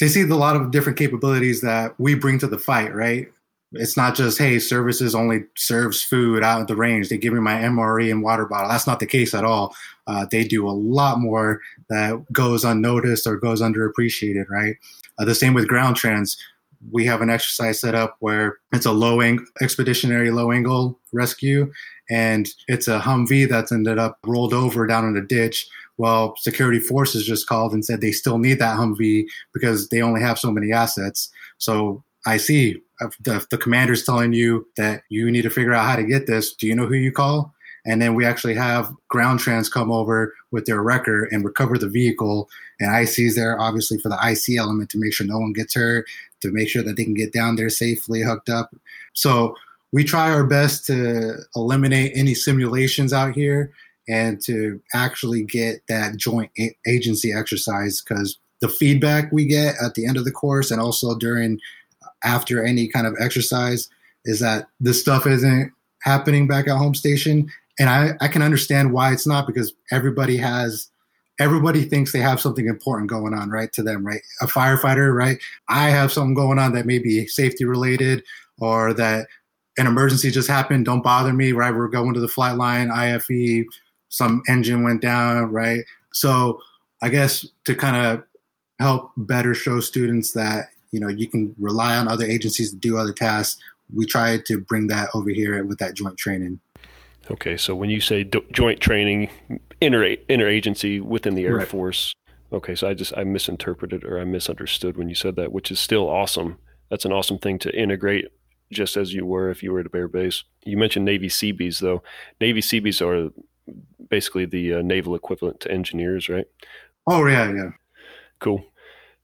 they see a lot of different capabilities that we bring to the fight, right? It's not just hey, services only serves food out at the range. They give me my MRE and water bottle. That's not the case at all. Uh, they do a lot more that goes unnoticed or goes underappreciated, right? Uh, the same with ground trans. We have an exercise set up where it's a low ang- expeditionary low angle rescue, and it's a Humvee that's ended up rolled over down in a ditch. Well, security forces just called and said they still need that Humvee because they only have so many assets. So I see uh, the, the commander's telling you that you need to figure out how to get this. Do you know who you call? And then we actually have ground trans come over with their wrecker and recover the vehicle. And IC's there, obviously, for the IC element to make sure no one gets hurt, to make sure that they can get down there safely, hooked up. So we try our best to eliminate any simulations out here and to actually get that joint a- agency exercise because the feedback we get at the end of the course and also during after any kind of exercise is that this stuff isn't happening back at home station and I, I can understand why it's not because everybody has everybody thinks they have something important going on right to them right? A firefighter right? I have something going on that may be safety related or that an emergency just happened don't bother me right? We're going to the flight line ife some engine went down right? So i guess to kind of help better show students that you know you can rely on other agencies to do other tasks we try to bring that over here with that joint training Okay, so when you say do- joint training, inter interagency within the Air Right. Force. Okay, so I just I misinterpreted or I misunderstood when you said that, which is still awesome. That's an awesome thing to integrate, just as you were if you were at a bare base. You mentioned Navy Seabees though. Navy Seabees are basically the uh, naval equivalent to engineers, right? oh yeah yeah Cool.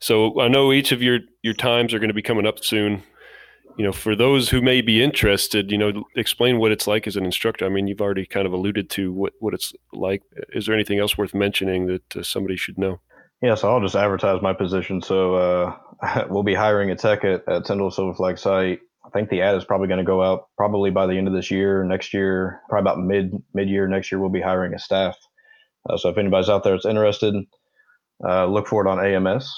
So I know each of your your times are going to be coming up soon. You know, for those who may be interested, you know, explain what it's like as an instructor. I mean, you've already kind of alluded to what what it's like. Is there anything else worth mentioning that uh, somebody should know? Yeah, so I'll just advertise my position. So uh, we'll be hiring a tech at, at Tyndall Silver Flag site. I think the ad is probably going to go out probably by the end of this year. Next year, probably about mid mid year next year, we'll be hiring a staff. Uh, so if anybody's out there that's interested, uh, look for it on AMS.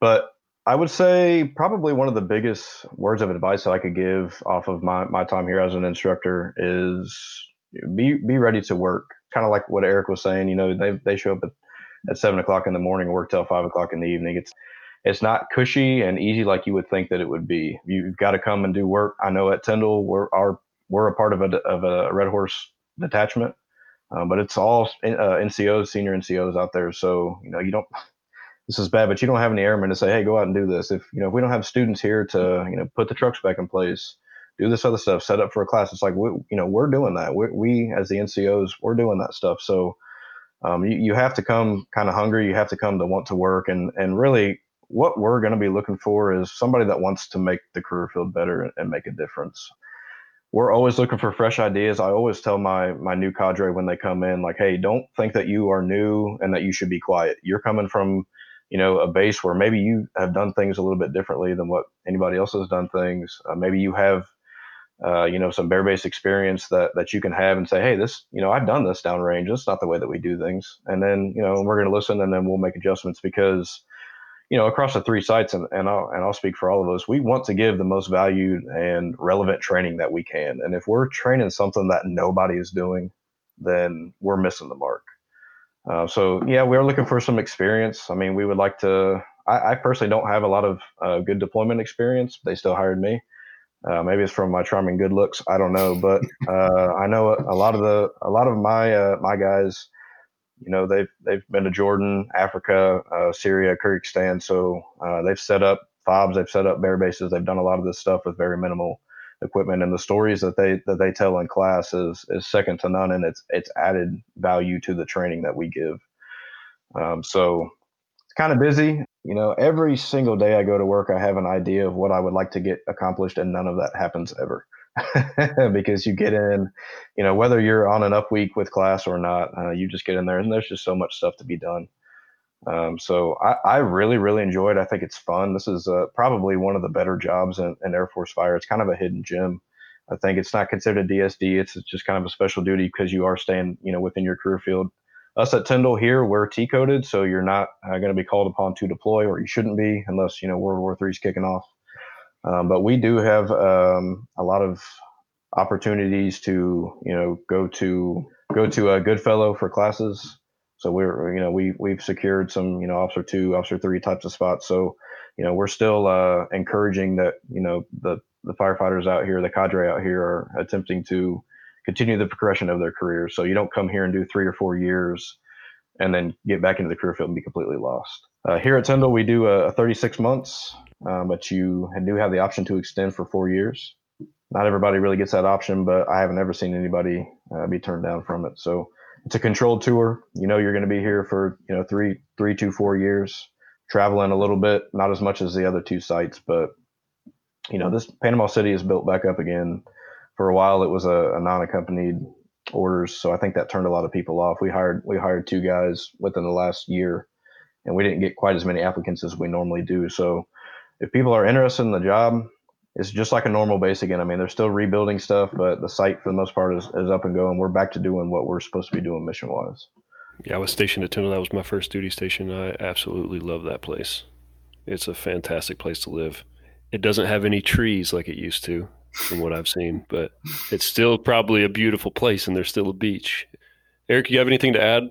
But I would say probably one of the biggest words of advice that I could give off of my, my time here as an instructor is be be ready to work. Kind of like what Erik was saying. You know, they they show up at, at seven o'clock in the morning work till five o'clock in the evening. It's it's not cushy and easy like you would think that it would be. You've got to come and do work. I know at Tyndall we're our we're a part of a of a Red Horse detachment, uh, but it's all uh, NCOs, senior NCOs out there. So you know you don't. This is bad, but you don't have any airmen to say, "Hey, go out and do this." If you know if we don't have students here to you know put the trucks back in place, do this other stuff, set up for a class. It's like we, you know, we're doing that. We, we as the NCOs, we're doing that stuff. So um, you, you have to come kind of hungry. You have to come to want to work, and and really, what we're going to be looking for is somebody that wants to make the career field better and, and make a difference. We're always looking for fresh ideas. I always tell my my new cadre when they come in, like, hey, don't think that you are new and that you should be quiet. You're coming from you know a base where maybe you have done things a little bit differently than what anybody else has done things. Uh, maybe you have uh, you know, some bare base experience that that you can have and say, hey, this, you know, I've done this downrange. That's not the way that we do things. And then, you know, we're going to listen and then we'll make adjustments because, you know, across the three sites, and, and I'll and I'll speak for all of us, we want to give the most valued and relevant training that we can. And if we're training something that nobody is doing, then we're missing the mark. Uh, so yeah, we're looking for some experience. I mean, we would like to. I, I personally don't have a lot of uh, good deployment experience. They still hired me. Uh, maybe it's from my charming good looks. I don't know, but uh, I know a, a, lot of the a lot of my uh, my guys, you know, they've they've been to Jordan, Africa, uh, Syria, Kyrgyzstan, so uh, they've set up fobs, they've set up bare bases, they've done a lot of this stuff with very minimal equipment, and the stories that they that they tell in class is is second to none, and it's it's added value to the training that we give. Um, so it's kind of busy you know, every single day I go to work, I have an idea of what I would like to get accomplished, and none of that happens ever. because you get in, you know, whether you're on an up week with class or not, uh, you just get in there, and there's just so much stuff to be done. Um, so I, I, really, really enjoyed. it. I think it's fun. This is uh, probably one of the better jobs in, in, Air Force Fire. It's kind of a hidden gem. I think it's not considered a DSD. It's just kind of a special duty because you are staying, you know, within your career field us at Tyndall here, we're T coded, so you're not uh, going to be called upon to deploy, or you shouldn't be, unless you know World War III is kicking off. Um, but we do have um, a lot of opportunities to you know go to go to a Goodfellow for classes. So we're you know we we've secured some you know officer two, officer three types of spots. So you know we're still uh, encouraging that you know the the firefighters out here, the cadre out here, are attempting to continue the progression of their careers. So you don't come here and do three or four years and then get back into the career field and be completely lost. Uh, here at Tyndall, we do a, a 36 months, um, but you do have the option to extend for four years. Not everybody really gets that option, but I haven't ever seen anybody uh, be turned down from it. So it's a controlled tour. You know, you're going to be here for you know three, three to four years, traveling a little bit, not as much as the other two sites, but you know, this Panama City is built back up again for a while it was a, a non-accompanied orders, so I think that turned a lot of people off. We hired we hired two guys within the last year, and we didn't get quite as many applicants as we normally do. So if people are interested in the job, it's just like a normal base again. I mean, they're still rebuilding stuff, but the site for the most part is, is up and going. We're back to doing what we're supposed to be doing mission wise. Yeah, I was stationed at Tyndall. That was my first duty station. I absolutely love that place. It's a fantastic place to live. It doesn't have any trees like it used to from what I've seen, but it's still probably a beautiful place and there's still a beach. Erik, you have anything to add?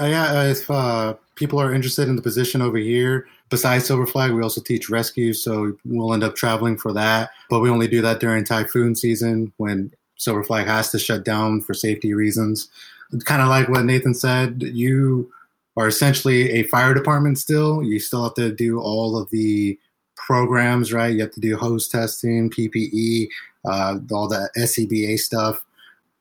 Uh, yeah, uh, if uh, people are interested in the position over here, besides Silver Flag, we also teach rescue, so we'll end up traveling for that. But we only do that during typhoon season when Silver Flag has to shut down for safety reasons. Kind of like what Nathan said, you are essentially a fire department still. You still have to do all of the programs, right? You have to do hose testing, PPE, uh, all the SCBA stuff.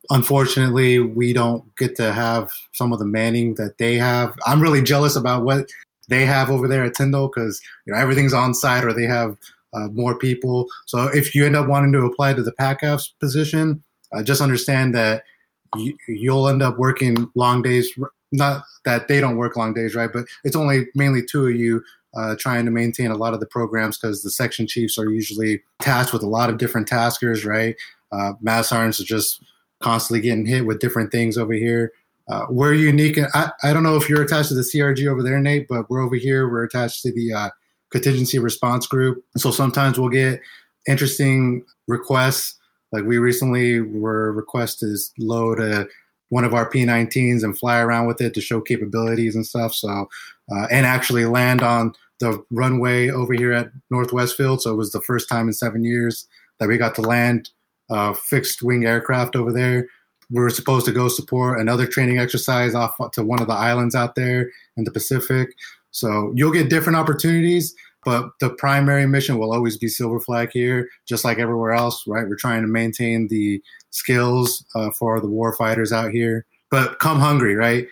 Unfortunately, we don't get to have some of the manning that they have. I'm really jealous about what they have over there at Tyndall because you know everything's on site or they have uh, more people. So if you end up wanting to apply to the PACAF's position, uh, just understand that you, you'll end up working long days. Not that they don't work long days, right? But it's only mainly two of you uh, trying to maintain a lot of the programs because the section chiefs are usually tasked with a lot of different taskers, right? Uh, mass sergeants are just constantly getting hit with different things over here. Uh, we're unique. And I, I don't know if you're attached to the CRG over there, Nate, but we're over here. We're attached to the uh, contingency response group. So sometimes we'll get interesting requests. Like we recently were requested to load a one of our P19s and fly around with it to show capabilities and stuff. So, uh, and actually land on the runway over here at Northwest Field. So it was the first time in seven years that we got to land uh, fixed wing aircraft over there. We were supposed to go support another training exercise off to one of the islands out there in the Pacific. So you'll get different opportunities, but the primary mission will always be Silver Flag here, just like everywhere else, right? We're trying to maintain the skills uh, for the war fighters out here. But come hungry, right?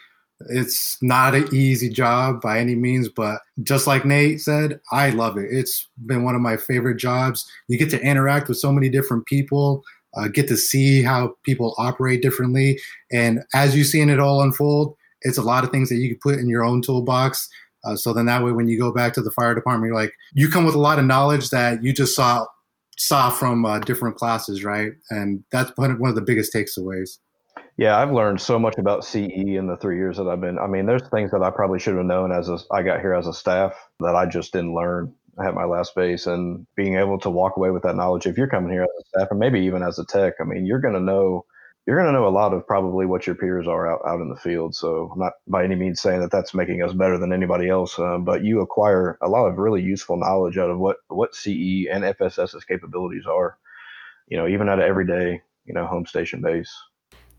It's not an easy job by any means, but just like Nate said, I love it. It's been one of my favorite jobs. You get to interact with so many different people, uh, get to see how people operate differently. And as you seeing it all unfold, it's a lot of things that you can put in your own toolbox. Uh, so then that way, when you go back to the fire department, you're like, you come with a lot of knowledge that you just saw saw from uh, different classes, right? And that's one of the biggest takeaways. Yeah, I've learned so much about CE in the three years that I've been. I mean, there's things that I probably should have known as a, I got here as a staff that I just didn't learn at my last base, and being able to walk away with that knowledge. If you're coming here as a staff, or maybe even as a tech, I mean, you're going to know you're going to know a lot of probably what your peers are out, out in the field. So I'm not by any means saying that that's making us better than anybody else, um, but you acquire a lot of really useful knowledge out of what what CE and FSS's capabilities are. You know, even at an everyday you know home station base.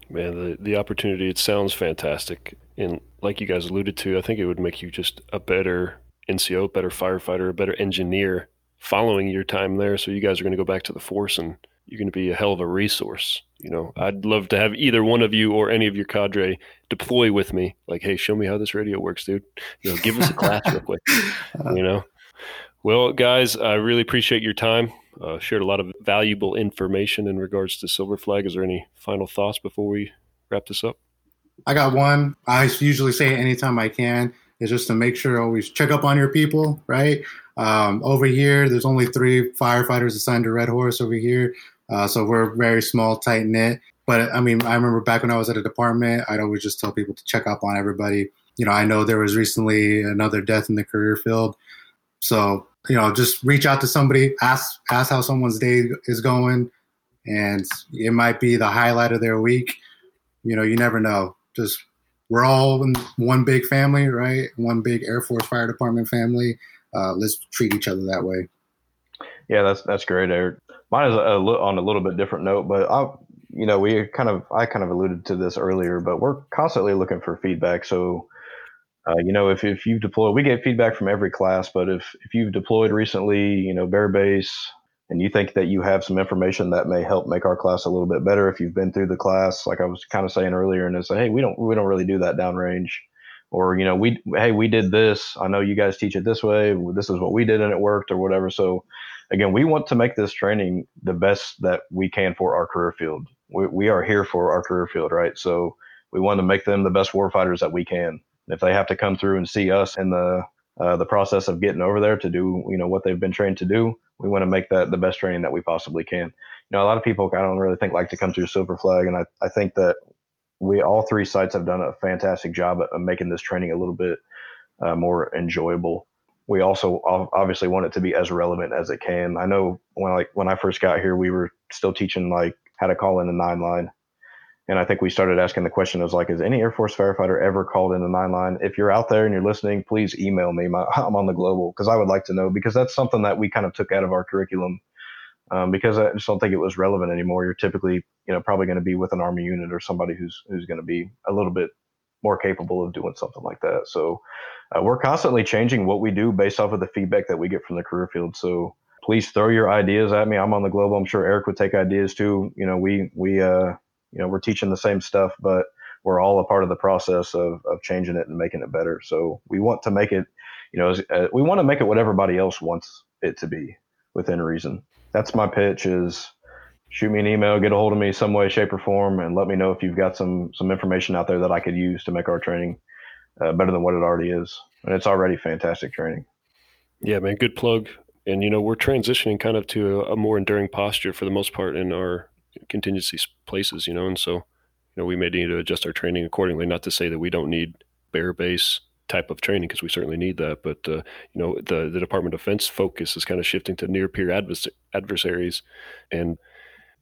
Man, the the opportunity it sounds fantastic, and like you guys alluded to, I think it would make you just a better NCO, better firefighter, a better engineer following your time there. So you guys are going to go back to the force and you're going to be a hell of a resource. You know, I'd love to have either one of you or any of your cadre deploy with me. Like, hey, show me how this radio works, dude. You know, give us a class real quick. You know. Well, guys, I really appreciate your time. Uh, shared a lot of valuable information in regards to Silver Flag. Is there any final thoughts before we wrap this up? I got one. I usually say it anytime I can. Is just to make sure always check up on your people, right? Um, over here, there's only three firefighters assigned to Red Horse over here. Uh, so we're very small, tight knit. But I mean, I remember back when I was at a department, I'd always just tell people to check up on everybody. You know, I know there was recently another death in the career field. So, you know, just reach out to somebody, ask ask how someone's day is going, and it might be the highlight of their week. You know, you never know. Just we're all in one big family, right? One big Air Force Fire Department family. Uh, let's treat each other that way. Yeah, that's that's great, Erik. Mine is a, a, on a little bit different note, but I, you know, we kind of I kind of alluded to this earlier, but we're constantly looking for feedback. So, uh, you know, if if you've deployed, we get feedback from every class, but if if you've deployed recently, you know, bare base, and you think that you have some information that may help make our class a little bit better, if you've been through the class, like I was kind of saying earlier, and it's like, hey, we don't we don't really do that downrange or you know we hey we did this i know you guys teach it this way this is what we did and it worked or whatever so again, we want to make this training the best that we can for our career field. We, we are here for our career field, right? So we want to make them the best warfighters that we can. If they have to come through and see us in the uh, the process of getting over there to do you know what they've been trained to do, we want to make that the best training that we possibly can. You know, a lot of people I don't really think like to come through Silver Flag, and I, I think that we all three sites have done a fantastic job at, making this training a little bit uh, more enjoyable we also obviously want it to be as relevant as it can. I know when like when I first got here, we were still teaching like how to call in a nine line, and I think we started asking the question of like, is any Air Force firefighter ever called in a nine line? If you're out there and you're listening, please email me. My, I'm on the global because I would like to know because that's something that we kind of took out of our curriculum um, because I just don't think it was relevant anymore. You're typically you know probably going to be with an Army unit or somebody who's who's going to be a little bit more capable of doing something like that. So uh, we're constantly changing what we do based off of the feedback that we get from the career field. So please throw your ideas at me. I'm on the globe. I'm sure Erik would take ideas too. You know, we we uh, you know we're teaching the same stuff, but we're all a part of the process of of changing it and making it better. So we want to make it, you know, uh, we want to make it what everybody else wants it to be within reason. That's my pitch. Is shoot me an email, get a hold of me some way, shape, or form, and let me know if you've got some some information out there that I could use to make our training uh, better than what it already is. And it's already fantastic training. Yeah, man, good plug. And you know, we're transitioning kind of to a, a more enduring posture for the most part in our contingency places. You know, and so you know we may need to adjust our training accordingly. Not to say that we don't need bare base type of training because we certainly need that. But uh, you know, the the Department of Defense focus is kind of shifting to near peer advers- adversaries, and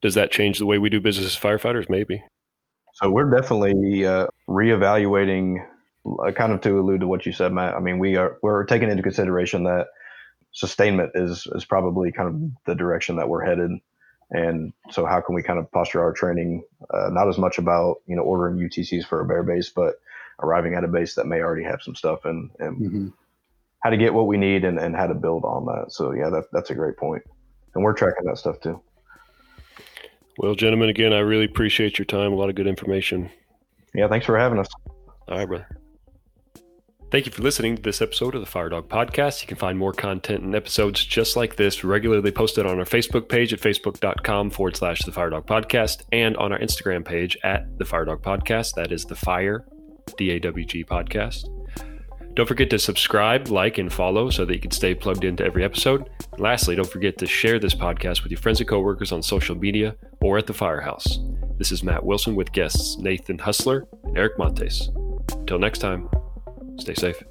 does that change the way we do business as firefighters? Maybe. So we're definitely uh, reevaluating, uh, kind of to allude to what you said, Matt. I mean, we are we're taking into consideration that sustainment is is probably kind of the direction that we're headed. And so, how can we kind of posture our training uh, not as much about you know ordering UTCs for a bare base, but arriving at a base that may already have some stuff and, and mm-hmm. how to get what we need and, and how to build on that. So yeah, that, that's a great point. And we're tracking that stuff too. Well, gentlemen, again, I really appreciate your time. A lot of good information. Yeah, thanks for having us. All right, brother. Thank you for listening to this episode of the FireDawg Podcast. You can find more content and episodes just like this regularly posted on our Facebook page at facebook.com forward slash the FireDawg Podcast and on our Instagram page at the FireDawg Podcast. That is the Fire D A W G Podcast. Don't forget to subscribe, like, and follow so that you can stay plugged into every episode. And lastly, don't forget to share this podcast with your friends and coworkers on social media or at the firehouse. This is Matt Wilson with guests Nathan Hutslar and Erik Montes. Until next time, Stay safe.